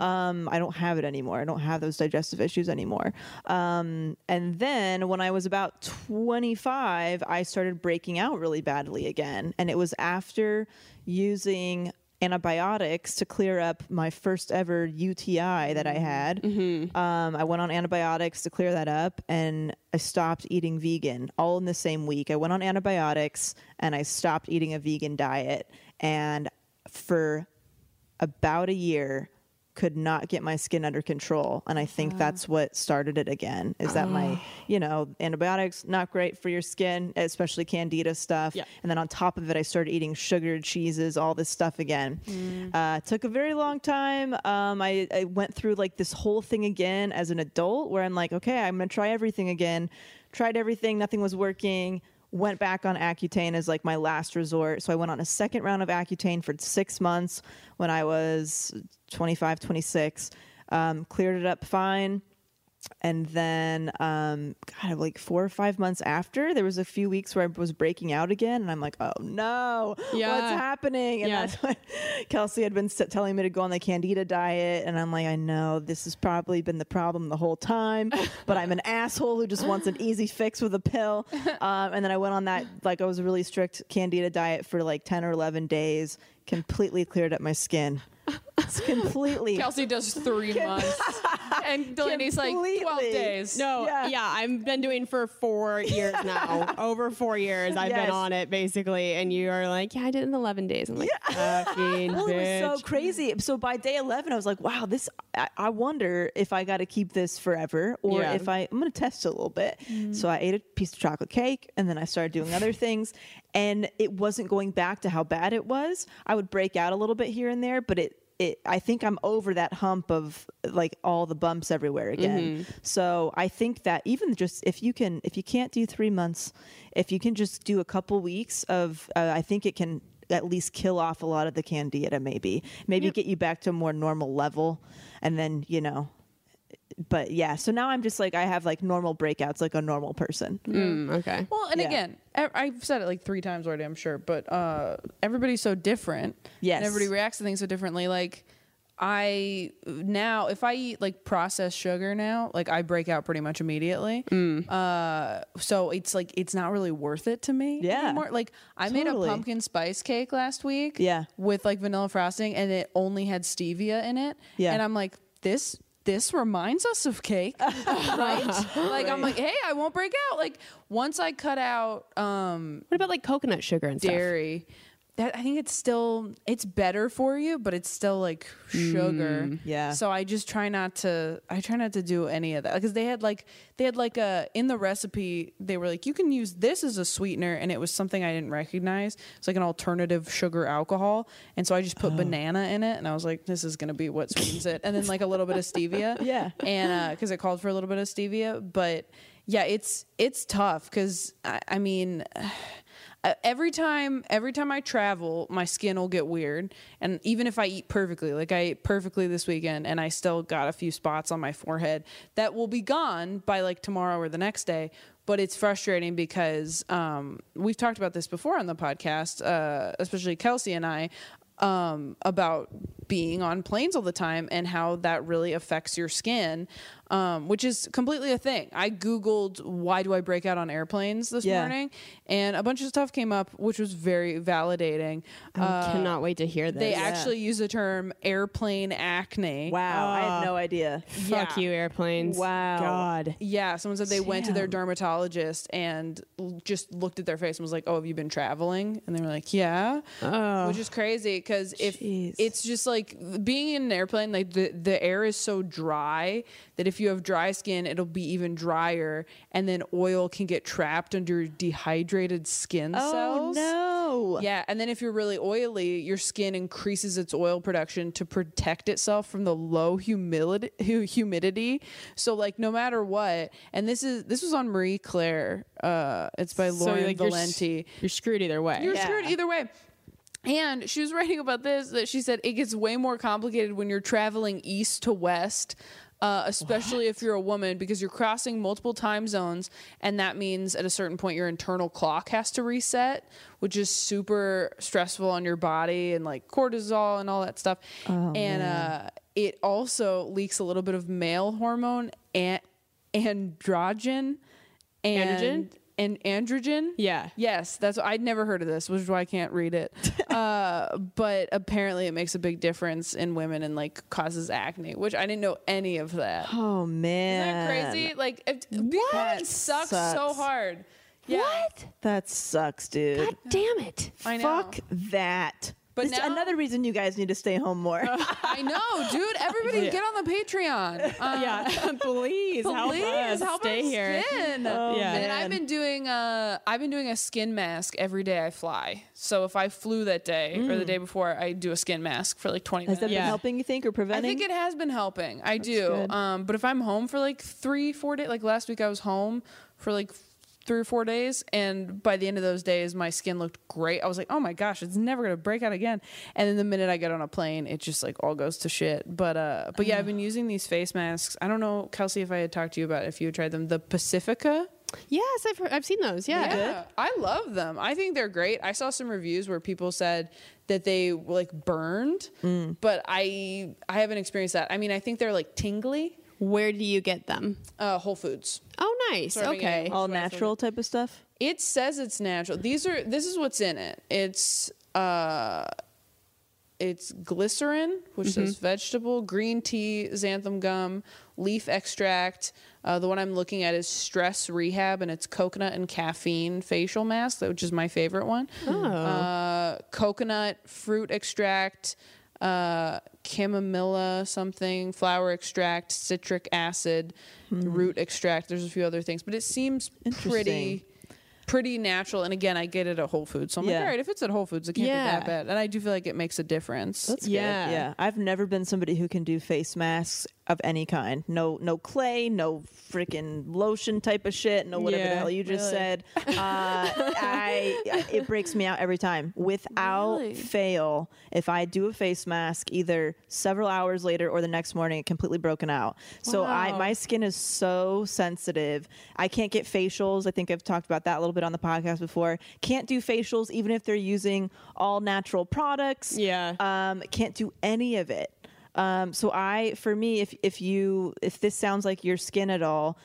Um, I don't have it anymore. I don't have those digestive issues anymore. Um, and then when I was about 25, I started breaking out really badly again. And it was after using antibiotics to clear up my first ever UTI that I had. Um, I went on antibiotics to clear that up and I stopped eating vegan all in the same week. I went on antibiotics and I stopped eating a vegan diet. And for about a year could not get my skin under control and i think that's what started it again is that my you know antibiotics not great for your skin especially candida stuff. Yeah. and then on top of it i started eating sugared cheeses all this stuff again. Uh, took a very long time. Um, I, I went through like this whole thing again as an adult where i'm like okay i'm gonna try everything again. Tried everything nothing was working went back on Accutane as like my last resort. So I went on a second round of Accutane for six months when I was 25, 26. Um, cleared it up fine. And then, um, God, like four or five months after, there was a few weeks where I was breaking out again, and I'm like, "Oh no, what's happening?" And Yeah. that's (laughs) Kelsey had been telling me to go on the Candida diet, and I'm like, "I know this has probably been the problem the whole time, (laughs) but I'm an asshole who just wants an easy fix with a pill." (laughs) Um, and then I went on that, like, I was a really strict Candida diet for like 10 or 11 days, completely cleared up my skin. It's completely Kelsey does three months. (laughs) and Delanie's like 12 days. No, Yeah. yeah. I've been doing for four years (laughs) now. Over four years, I've Yes. been on it basically. And you are like, yeah, I did it in 11 days. I'm like, (laughs) fucking Well, it was so crazy. So by day 11, I was like, wow, this, I, I wonder if I got to keep this forever or Yeah. if I, I'm going to test it a little bit. Mm-hmm. So I ate a piece of chocolate cake and then I started doing other things. And it wasn't going back to how bad it was. I would break out a little bit here and there, but it, it, I think I'm over that hump of like all the bumps everywhere again. So I think that even just if you can, if you can't do three months, if you can just do a couple weeks of, uh, I think it can at least kill off a lot of the candida maybe. Maybe get you back to a more normal level and then you know but yeah so now i'm just like i have like normal breakouts like a normal person Mm, okay. Well, and Yeah. again, I've said it like three times already, I'm sure, but uh, everybody's so different. Yes. And everybody reacts to things so differently. Like, I now, if I eat like processed sugar now, like I break out pretty much immediately. Mm. Uh, so it's like, it's not really worth it to me Yeah. anymore. Like, I made a pumpkin spice cake last week. Yeah. With like vanilla frosting, and it only had stevia in it. Yeah. And I'm like, this. This reminds us of cake, (laughs) right? Like I'm like, hey, I won't break out. Like once I cut out um, What about like coconut sugar and stuff? That I think it's still it's better for you, but it's still like sugar. Mm, yeah. So I just try not to. I try not to do any of that because they had like they had like a in the recipe they were like you can use this as a sweetener and it was something I didn't recognize. It's like an alternative sugar alcohol, and so I just Oh. put banana in it, and I was like, this is gonna be what sweetens it, and then like a little bit of stevia. (laughs) Yeah. and because it called for a little bit of stevia, but yeah, it's it's tough because I, I mean. Every time every time I travel, my skin will get weird. And even if I eat perfectly, like I ate perfectly this weekend and I still got a few spots on my forehead that will be gone by like tomorrow or the next day. But it's frustrating because um, we've talked about this before on the podcast, uh, especially Kelsey and I, um, about being on planes all the time and how that really affects your skin, um, which is completely a thing. I Googled why do I break out on airplanes this Yeah. morning, and a bunch of stuff came up, which was very validating. I cannot wait to hear this. They actually use the term airplane acne. wow i had no idea Fuck Yeah. you, airplanes. Wow. God. Yeah, someone said they went to their dermatologist and l- just looked at their face and was like, "Oh, have you been traveling?" And they were like, "Yeah," which is crazy because if Jeez. it's just like being in an airplane, like the the air is so dry that if you have dry skin, it'll be even drier, and then oil can get trapped under dehydrated skin oh cells. no Yeah, and then if you're really oily, your skin increases its oil production to protect itself from the low humidity. Humidity. So like no matter what, and this is this was on Marie Claire. Uh, it's by So Lauren like, you're, Valenti. you're screwed either way. You're screwed either way. And she was writing about this that she said it gets way more complicated when you're traveling east to west, uh, especially if you're a woman, because you're crossing multiple time zones. And that means at a certain point, your internal clock has to reset, which is super stressful on your body and like cortisol and all that stuff. Oh, and uh, it also leaks a little bit of male hormone and androgen. And, Androgen? And androgen. Yeah. Yes, that's I'd never heard of this, which is why I can't read it. (laughs) uh, but apparently, it makes a big difference in women and like causes acne, which I didn't know any of that. oh Isn't man that crazy? Like, if, being That sucks, so hard. Yeah. What? that sucks dude God damn it. I know. fuck that But It's now- another reason you guys need to stay home more I know, dude. Everybody get on the Patreon. (laughs) Uh, yeah. (laughs) Please, help Please us help stay here. Skin. Oh, Yeah. And I've been doing uh I've been doing a skin mask every day I fly. So if I flew that day or the day before, I do a skin mask for like 20 has that minutes. been Yeah. helping you think or preventing? I think it has been helping. I do. Um, but if I'm home for like three, four days, like last week I was home for like three or four days, and by the end of those days, my skin looked great. I was like, oh my gosh, it's never gonna break out again. And then the minute I get on a plane, it just like all goes to shit. But uh, but yeah, I've been using these face masks. I don't know, Kelsey, if I had talked to you about it, if you had tried them. The Pacifica. Yes, I've, heard, I've seen those. Yeah. Yeah, I love them. I think they're great. I saw some reviews where people said that they like burned, but I I haven't experienced that. I mean, I think they're like tingly. Where do you get them? Uh, Whole Foods. Oh, nice. Sorry, okay. all natural type of stuff It says it's natural. These are this is what's in it. It's uh it's glycerin, which Mm-hmm. says vegetable, green tea, xanthan gum, leaf extract. Uh, the one I'm looking at is stress rehab, and it's coconut and caffeine facial mask, which is my favorite one. Oh. Uh, coconut fruit extract, uh, chamomilla something, flower extract, citric acid, root extract. There's a few other things, but it seems pretty pretty natural. And again, I get it at Whole Foods, so I'm like, Yeah. all right, if it's at Whole Foods, it can't Yeah. be that bad. And I do feel like it makes a difference. That's Yeah. good. Yeah. I've never been somebody who can do face masks of any kind. No no clay, no freaking lotion type of shit, no whatever the hell you just really. said. Uh, I, I it breaks me out every time. Without Really? fail, if I do a face mask either several hours later or the next morning it completely broken out. So I my skin is so sensitive. I can't get facials. I think I've talked about that a little bit on the podcast before. Can't do facials even if they're using all natural products Yeah. um, can't do any of it. Um, so I, for me, if if you if this sounds like your skin at all,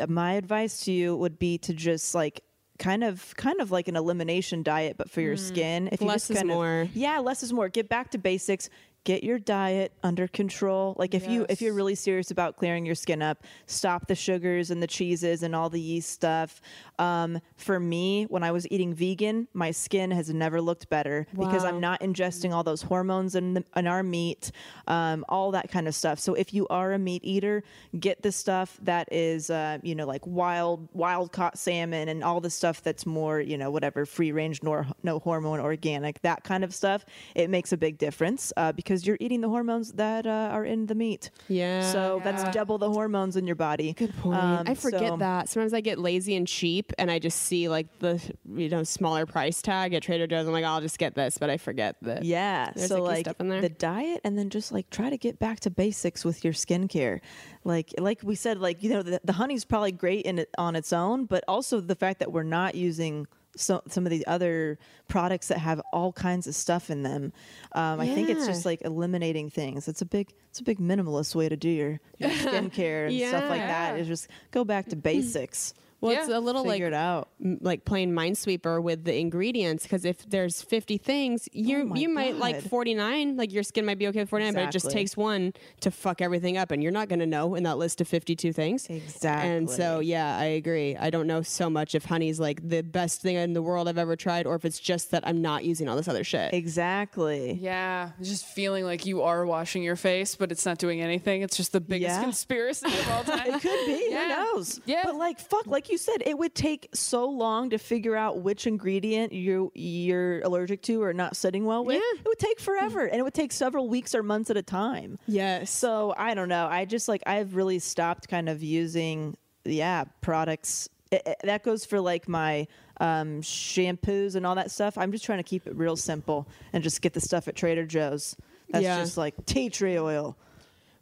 uh, my advice to you would be to just like kind of kind of like an elimination diet, but for your skin. If you Less just is kind of- more. yeah, less is more. Get back to basics. Get your diet under control. Like if you if you're really serious about clearing your skin up, stop the sugars and the cheeses and all the yeast stuff. Um, for me, when I was eating vegan, my skin has never looked better because I'm not ingesting all those hormones in, the, in our meat, um, all that kind of stuff. So if you are a meat eater, get the stuff that is, uh, you know, like wild wild caught salmon and all the stuff that's more, you know, whatever free range, nor no hormone, organic, that kind of stuff. It makes a big difference uh, because you're eating the hormones that uh, are in the meat. Yeah. So that's double the hormones in your body. Good point. I forget so- that. Sometimes I get lazy and cheap and I just see like the you know smaller price tag at Trader Joe's. I'm like, I'll just get this, but I forget that. Yeah. There's, so like, like stuff in there. the diet and then just like try to get back to basics with your skincare. Like like we said, like, you know, the, the honey's probably great in it on its own, but also the fact that we're not using so, some of these other products that have all kinds of stuff in them. Um, I think it's just like eliminating things. It's a big it's a big minimalist way to do your, your (laughs) skincare and stuff like that. Is just go back to basics. Well, it's a little like Figure it out. m- like playing Minesweeper with the ingredients because if there's 50 things, you Oh my you might like 49. Like your skin might be okay with 49, but it just takes one to fuck everything up, and you're not going to know in that list of 52 things. Exactly. And so, yeah, I agree. I don't know so much if honey's like the best thing in the world I've ever tried, or if it's just that I'm not using all this other shit. Exactly. Yeah, just feeling like you are washing your face, but it's not doing anything. It's just the biggest Yeah. conspiracy of all (laughs) time. It could be. Yeah. Who knows? Yeah. But like, fuck, like you said, it would take so long to figure out which ingredient you you're allergic to or not sitting well with. Yeah. It would take forever, and it would take several weeks or months at a time. Yes. So I don't know. I just like I've really stopped kind of using yeah products. It- it- that goes for like my um, shampoos and all that stuff. I'm just trying to keep it real simple and just get the stuff at Trader Joe's. That's Yeah. just like tea tree oil.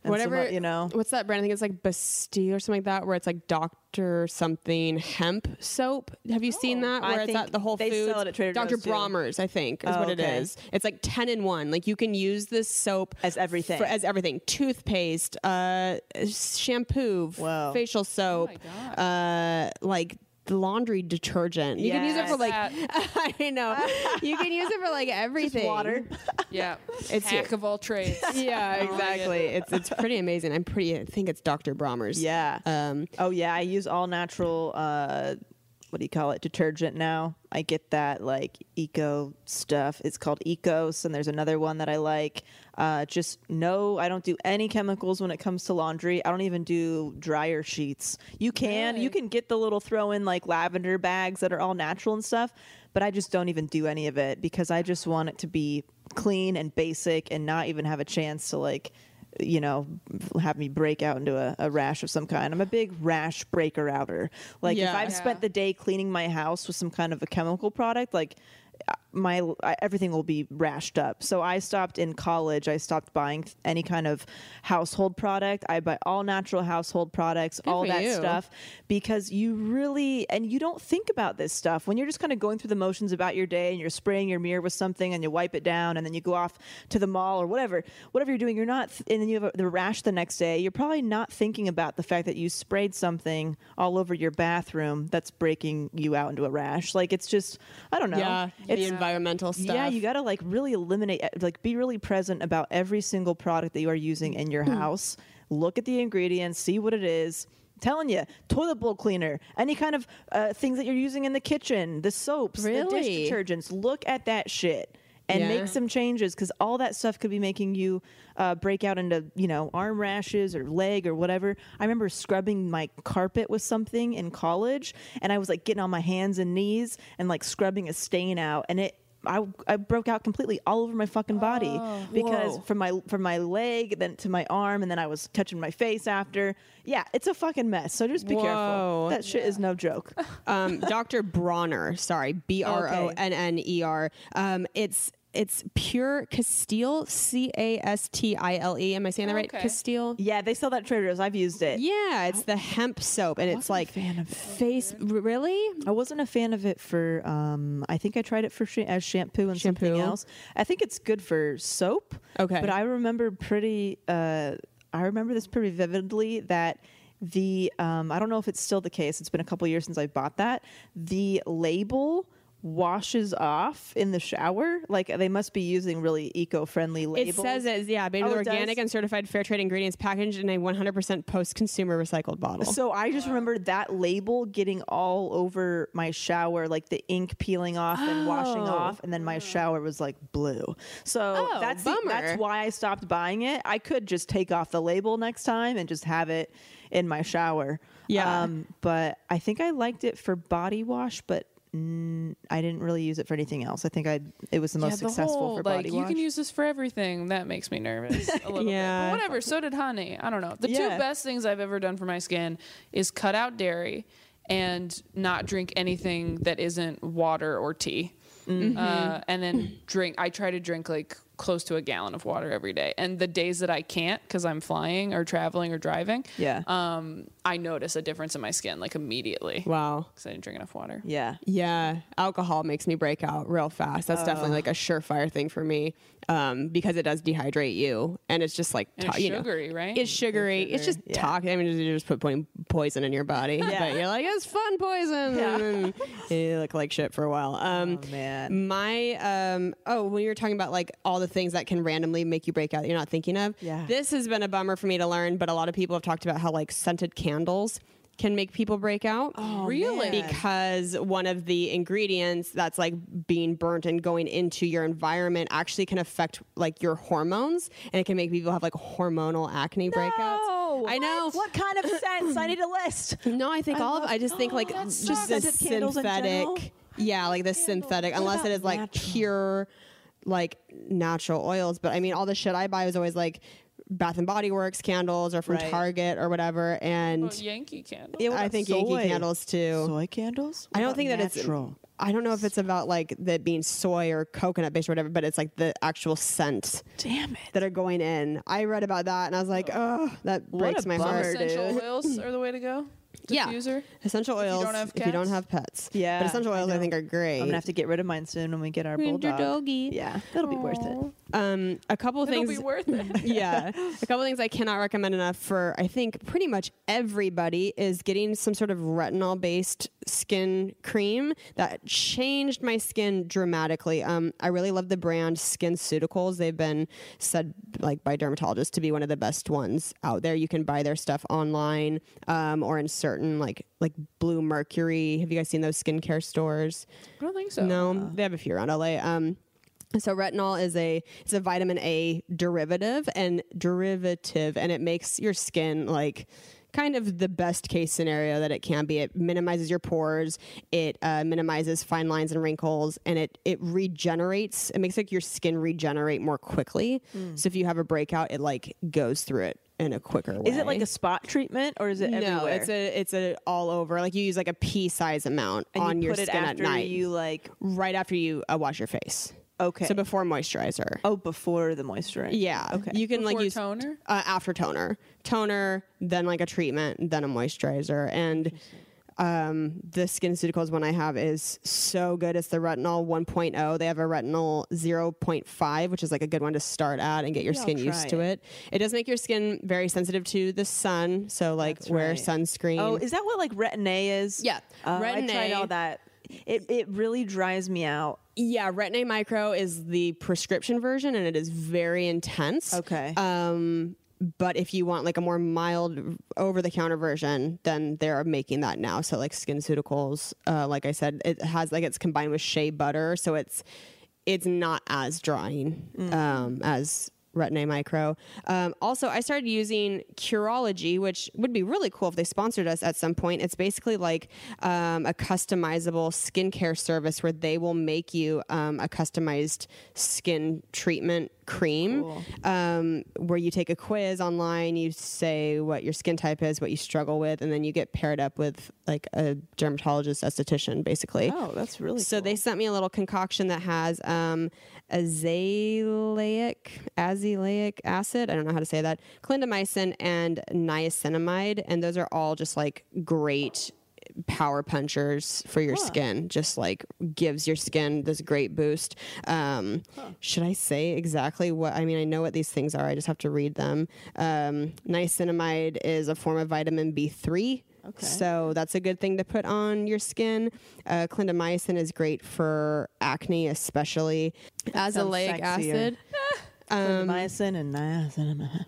Some, Whatever uh, you know. What's that brand? I think it's like Bastille or something like that, where it's like Doctor something hemp soap. Have you seen that? Oh, I Where it's at the Whole Foods. sell it at Trader Dr. Bromers, I think, is Oh, what it okay. is. It's like ten in one. Like you can use this soap As everything. for- as everything: toothpaste, uh, shampoo, Wow. facial soap, uh, like. The laundry detergent. You can use it for like (laughs) I know. (laughs) You can use it for like everything. water. (laughs) yeah, It's it's hack of all trades. Yeah, exactly. It's it's pretty amazing. I'm pretty. I think it's Dr. Bromers. Yeah. Um, Oh yeah, I use all natural. Uh, what do you call it? Detergent now. I get that like eco stuff. It's called Ecos, and there's another one that I like. Uh, just no, I don't do any chemicals when it comes to laundry. I don't even do dryer sheets. You can, you can get the little throw in like lavender bags that are all natural and stuff, but I just don't even do any of it because I just want it to be clean and basic and not even have a chance to like you know, have me break out into a, a rash of some kind. I'm a big rash breaker outer. Like if I've spent the day cleaning my house with some kind of a chemical product, like my I, everything will be rashed up. So I stopped in college. I stopped buying any kind of household product. I buy all natural household products, all that you. stuff, because you really and you don't think about this stuff when you're just kind of going through the motions about your day and you're spraying your mirror with something and you wipe it down and then you go off to the mall or whatever, whatever you're doing. You're not, th- and then you have a, the rash the next day. You're probably not thinking about the fact that you sprayed something all over your bathroom that's breaking you out into a rash. Like it's just, I don't know. Yeah, It's environmental stuff. Yeah, you got to like really eliminate, uh, like be really present about every single product that you are using in your house. Look at the ingredients, see what it is. Telling you, toilet bowl cleaner, any kind of uh, things that you're using in the kitchen, the soaps, the Really? dish detergents. Look at that shit and Yeah. make some changes because all that stuff could be making you uh, break out into you know arm rashes or leg or whatever. I remember scrubbing my carpet with something in college, and I was like getting on my hands and knees and like scrubbing a stain out, and it. I, I broke out completely all over my fucking body because Whoa. from my from my leg then to my arm and then I was touching my face after. Yeah, it's a fucking mess. So just be careful. Whoa. That shit is no joke. um, Dr. Bronner, sorry, B R O N N E R. Um, it's it's pure Castile, C A S T I L E. Am I saying that right? Okay. Castile. Yeah, they sell that at Trader Joe's. I've used it. Yeah, it's the hemp soap, and it's wasn't a like fan of it. face. Really? I wasn't a fan of it for. Um, I think I tried it for sh- as shampoo and something else. I think it's good for soap. Okay. but I remember pretty. Uh, I remember this pretty vividly that the. Um, I don't know if it's still the case. It's been a couple years since I bought that. The label washes off in the shower like they must be using really eco-friendly labels It says it's yeah, made Oh, with it organic does? and certified fair trade ingredients, packaged in a 100% post-consumer recycled bottle. So I just remember that label getting all over my shower, like the ink peeling off and washing Oh. off, and then my shower was like blue. So Oh, that's the- that's why I stopped buying it. I could just take off the label next time and just have it in my shower. Yeah. Um, but I think I liked it for body wash, but. I didn't really use it for anything else. I think I it was the most yeah, the successful whole, for like body you can use this for everything. That makes me nervous a (laughs) little Yeah. bit. But whatever. So did honey. I don't know. The Yeah. two best things I've ever done for my skin is cut out dairy and not drink anything that isn't water or tea. Mm-hmm. Uh, and then drink. I try to drink like close to a gallon of water every day. And the days that I can't because I'm flying or traveling or driving, Yeah. um, I notice a difference in my skin like immediately wow. because I didn't drink enough water. yeah. Yeah, alcohol makes me break out real fast. That's definitely like a surefire thing for me um, because it does dehydrate you, and it's just like And it's to- you know, sugary, right? It's sugary. It's just Yeah. talk. I mean, you're just putting poison in your body, but you're like, it's fun poison. Yeah. And (laughs) you look like shit for a while. Um, Oh, man. My um, oh, when you were talking about like all the things that can randomly make you break out you're not thinking of. Yeah. This has been a bummer for me to learn, but a lot of people have talked about how like scented candles can make people break out. Oh, Really? man. Because one of the ingredients that's like being burnt and going into your environment actually can affect like your hormones and it can make people have like hormonal acne breakouts. No. I know. What kind of sense? I need a list. No, I think I all of love- I just think like oh, just the scented candles in general? synthetic. Yeah, like the synthetic, unless it is like natural? pure like natural oils. But I mean, all the shit I buy is always like Bath and Body Works candles or from Right. Target or whatever. And Oh, Yankee candle. Yeah, what I about think soy? Yankee candles too. Soy candles? What I don't about think that natural? it's. I don't know if it's about like that being soy or coconut based or whatever, but it's like the actual scent Damn it. that are going in. I read about that and I was like, oh, that What breaks a my bummer, heart. Essential dude. oils are the way to go. Yeah. Diffuser. Essential you oils don't have if you don't have pets. Yeah, but essential oils I, know. think are great. I'm gonna have to get rid of mine soon when we get our Winter bulldog. doggy. Yeah, that'll be worth it. Um, a couple of It'll things. be worth it. (laughs) yeah, a couple of things I cannot recommend enough for I think pretty much everybody is getting some sort of retinol based skin cream that changed my skin dramatically. Um, I really love the brand SkinCeuticals. They've been said like by dermatologists to be one of the best ones out there. You can buy their stuff online um, or in certain like like Bluemercury. Have you guys seen those skincare stores? I don't think so. No, they have a few around LA. Um, so retinol is a it's a vitamin A derivative and derivative, and it makes your skin like kind of the best case scenario that it can be. It minimizes your pores, it uh, minimizes fine lines and wrinkles, and it it regenerates. It makes like your skin regenerate more quickly. So if you have a breakout, it like goes through it in a quicker way. Is it like a spot treatment or is it no, everywhere? it's a it's a all over. Like you use like a pea size amount and on you your skin at night, you like right after you uh, wash your face. Okay. So before moisturizer. oh, before the moisturizer. Yeah. Okay. You can like use toner? uh, after toner, toner, then like a treatment, then a moisturizer, and um, the SkinCeuticals one I have is so good. It's the retinol 1.0. They have a retinol 0.5, which is like a good one to start at and get your Maybe I'll skin used try to it. it. It does make your skin very sensitive to the sun, so like That's wear right. sunscreen. Oh, is that what like Retin-A is? Yeah. Oh, I tried Retin-A. all that. It it really dries me out. Yeah, Retin-A Micro is the prescription version, and it is very intense. Okay. Um, but if you want like a more mild over-the-counter version, then they're making that now. So like SkinCeuticals, uh, like I said, it has like it's combined with shea butter, so it's it's not as drying um, as Retin-A Micro. Um, also, I started using Curology, which would be really cool if they sponsored us at some point. It's basically like um, a customizable skincare service where they will make you um, a customized skin treatment cream um, where you take a quiz online, you say what your skin type is, what you struggle with, and then you get paired up with like a dermatologist esthetician, basically. Oh, that's really So they sent me a little concoction that has um, azelaic, azelaic acid. I don't know how to say that. Clindamycin and niacinamide, and those are all just like great power punchers for your skin. Just like gives your skin this great boost. Um, Should I say exactly what? I mean, I know what these things are. I just have to read them. Um, niacinamide is a form of vitamin B three. Okay. So that's a good thing to put on your skin. Uh, clindamycin is great for acne, especially. Azelaic sexier. (laughs) Clindamycin and niacinamide.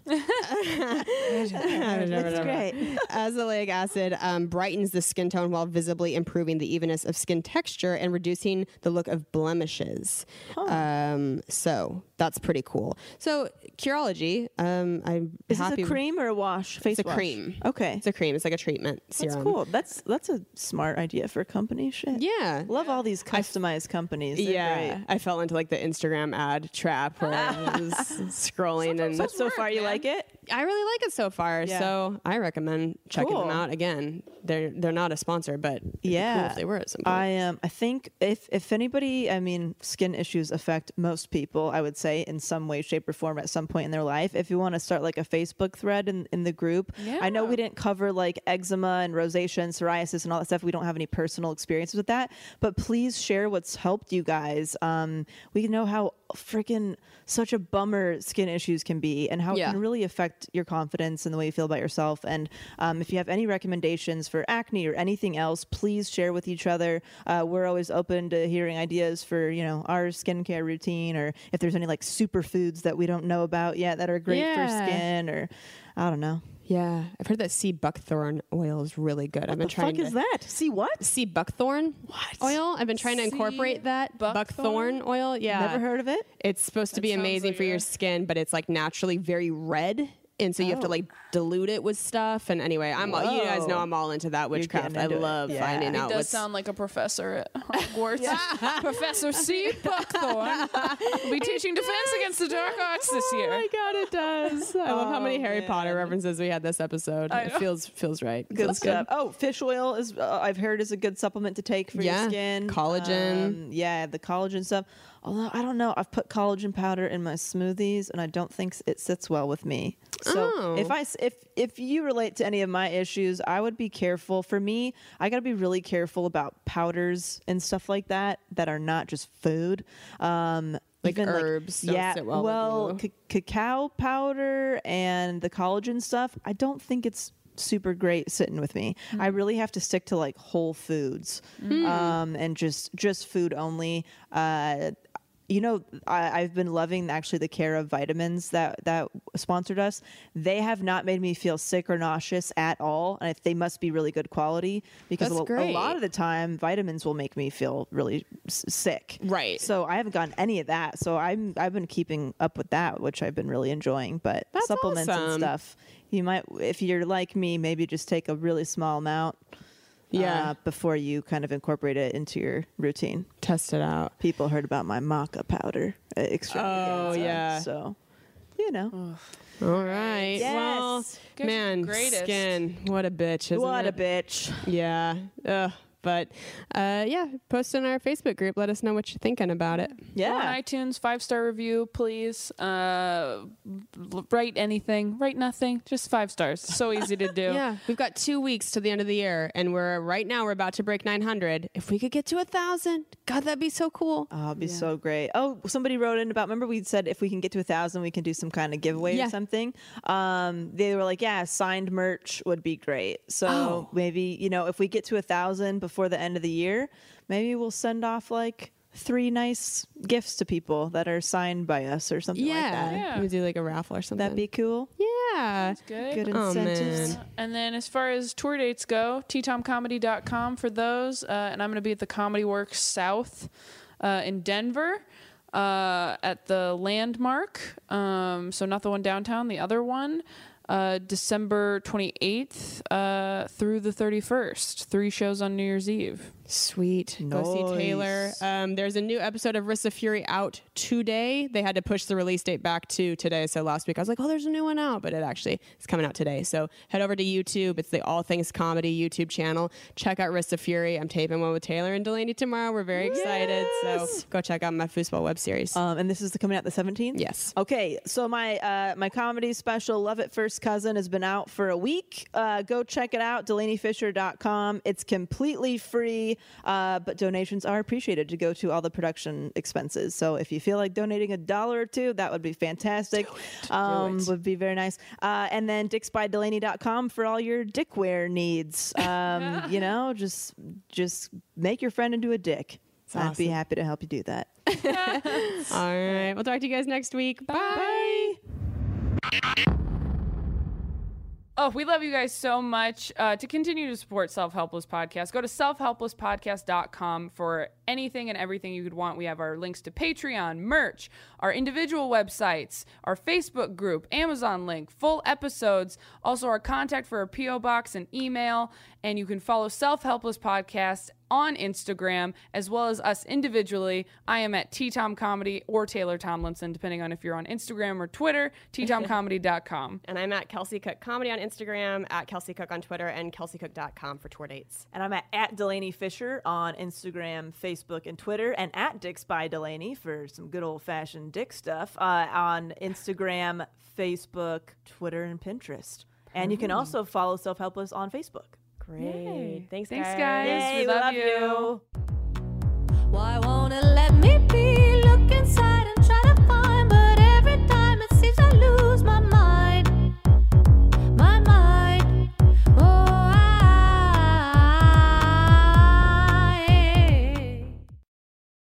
That's (laughs) great. Azelaic acid um, brightens the skin tone while visibly improving the evenness of skin texture and reducing the look of blemishes. Um, so that's pretty cool. So Curology, um, I'm Is happy. this a cream or a wash? Face It's a wash? cream. Okay. It's a cream. It's like a treatment serum. That's cool. That's that's a smart idea for a company. Shit. Yeah. Love all these customized companies. They're yeah, great. I fell into like the Instagram ad trap where I was (laughs) scrolling and But so far, you like it? I really like it so far. Yeah. So I recommend checking Cool. them out. Again, they're they're not a sponsor, but it'd be Yeah, cool if they were at some point. I um I think if if anybody, I mean, skin issues affect most people. I would say in some way, shape, or form at some point in their life. If you want to start like a Facebook thread in in the group, I know we didn't cover like eczema and rosacea and psoriasis and all that stuff. We don't have any personal experiences with that, but please share what's helped you guys. Um, we know how freaking such a bummer skin issues can be and how Yeah. it can really affect your confidence and the way you feel about yourself. And um, if you have any recommendations for acne or anything else, please share with each other. Uh, we're always open to hearing ideas for you know our skincare routine, or if there's any like superfoods that we don't know about yet that are great for skin, or I don't know. yeah, I've heard that sea buckthorn oil is really good. I've been the trying fuck to is that? See what? sea buckthorn what? oil. I've been trying to incorporate that buckthorn oil. Yeah, Never heard of it. It's supposed to be amazing like for your skin, but it's like naturally very red. And so you have to Oh. like dilute it with stuff. And anyway, I'm all, you guys know I'm all into that witchcraft. getting I into it. love Yeah. finding It out It does what's sound like a professor at (laughs) Hogwarts. (laughs) Professor C. Buckthorn will be teaching defense against the dark arts this year. Oh my god, it does. I love how many Oh, Harry Potter references we had this episode. It feels feels right. Good Feels stuff. Oh, fish oil is uh, I've heard is a good supplement to take for Yeah. your skin. Collagen. Um, yeah, the collagen stuff. Although I don't know, I've put collagen powder in my smoothies, and I don't think it sits well with me. So Oh. if I if if you relate to any of my issues, I would be careful. For me, I got to be really careful about powders and stuff like that that are not just food. Um, Like even, herbs don't yeah. sit well well, ca- cacao powder and the collagen stuff. I don't think it's super great sitting with me. I really have to stick to like whole foods um, and just just food only. Uh, you know, I, I've been loving actually the care of vitamins that that sponsored us. They have not made me feel sick or nauseous at all, and they must be really good quality because a, a lot of the time vitamins will make me feel really s- sick. Right. So I haven't gotten any of that. So I'm I've been keeping up with that, which I've been really enjoying. But That's supplements and stuff, you might if you're like me, maybe just take a really small amount. Yeah. uh, before you kind of incorporate it into your routine. Test it out. People heard about my maca powder uh, extravaganza. Oh, yeah. So, you know, All right. Well, Yes. Guys are man, the greatest. skin. What a bitch. Isn't what a bitch. Yeah. Ugh. But uh, yeah, post in our Facebook group. Let us know what you're thinking about it. Go on Yeah. iTunes, five star review, please. Uh, write anything, write nothing, just five stars. So easy to (laughs) do. Yeah, we've got two weeks to the end of the year, and we're right now we're about to break 900. If we could get to a thousand, God, that'd be so cool. Oh, it'd be so great. Oh, somebody wrote in about. Remember, we said if we can get to a thousand, we can do some kind of giveaway Yeah. or something. Um, they were like, "Yeah, signed merch would be great." So Oh. maybe you know, if we get to a thousand before the end of the year, maybe we'll send off like three nice gifts to people that are signed by us or something like that. Yeah. We do like a raffle or something. That'd be cool. yeah. Good. Good Oh, incentives. man. And then as far as tour dates go, ttomcomedy.com for those. Uh, and I'm going to be at the Comedy Works South uh, in Denver uh, at the Landmark. Um, so not the one downtown, the other one. Uh, December 28th uh, through the 31st. Three shows on New Year's Eve. Sweet. Go see Taylor. Um, there's a new episode of Rissa Fury out today. They had to push the release date back to today. So last week I was like, oh, there's a new one out, but it actually is coming out today. So head over to YouTube. It's the All Things Comedy YouTube channel. Check out Rissa Fury. I'm taping one with Taylor and Delanie tomorrow. We're very excited. So go check out my foosball web series. Um, and this is the coming out the 17th. yes. Okay, so my uh, my comedy special, Love It First Cousin, has been out for a week. Uh, go check it out, DelanieFischer.com. It's completely free, uh, but donations are appreciated to go to all the production expenses. So if you feel like donating a dollar or two, that would be fantastic. Um, Would be very nice. Uh, and then dicksbydelaney.com for all your dickware needs. Um, (laughs) you know, just just make your friend into a dick. I'd be happy to help you do that. (laughs) All right. We'll talk to you guys next week. Bye. Oh, we love you guys so much. Uh, to continue to support Self Helpless Podcast, go to selfhelplesspodcast.com for anything and everything you could want. We have our links to Patreon, merch, our individual websites, our Facebook group, Amazon link, full episodes, also our contact for our P.O. box and email. And you can follow Self Helpless Podcast on Instagram as well as us individually. I am at T Tom Comedy or Taylor Tomlinson, depending on if you're on Instagram or Twitter, ttomcomedy.com. (laughs) And I'm at Kelsey Cook Comedy on Instagram, at Kelsey Cook on Twitter, and kelseycook.com for tour dates. And I'm at, at Delanie Fischer on Instagram, Facebook, and Twitter, and at Dicks by Delanie for some good old fashioned dick stuff uh, on Instagram, Facebook, Twitter, and Pinterest. And you can also follow Self Helpless on Facebook. Great. Thanks, Thanks, guys. guys. Yay, we love, you. Why won't it let me be? Look inside.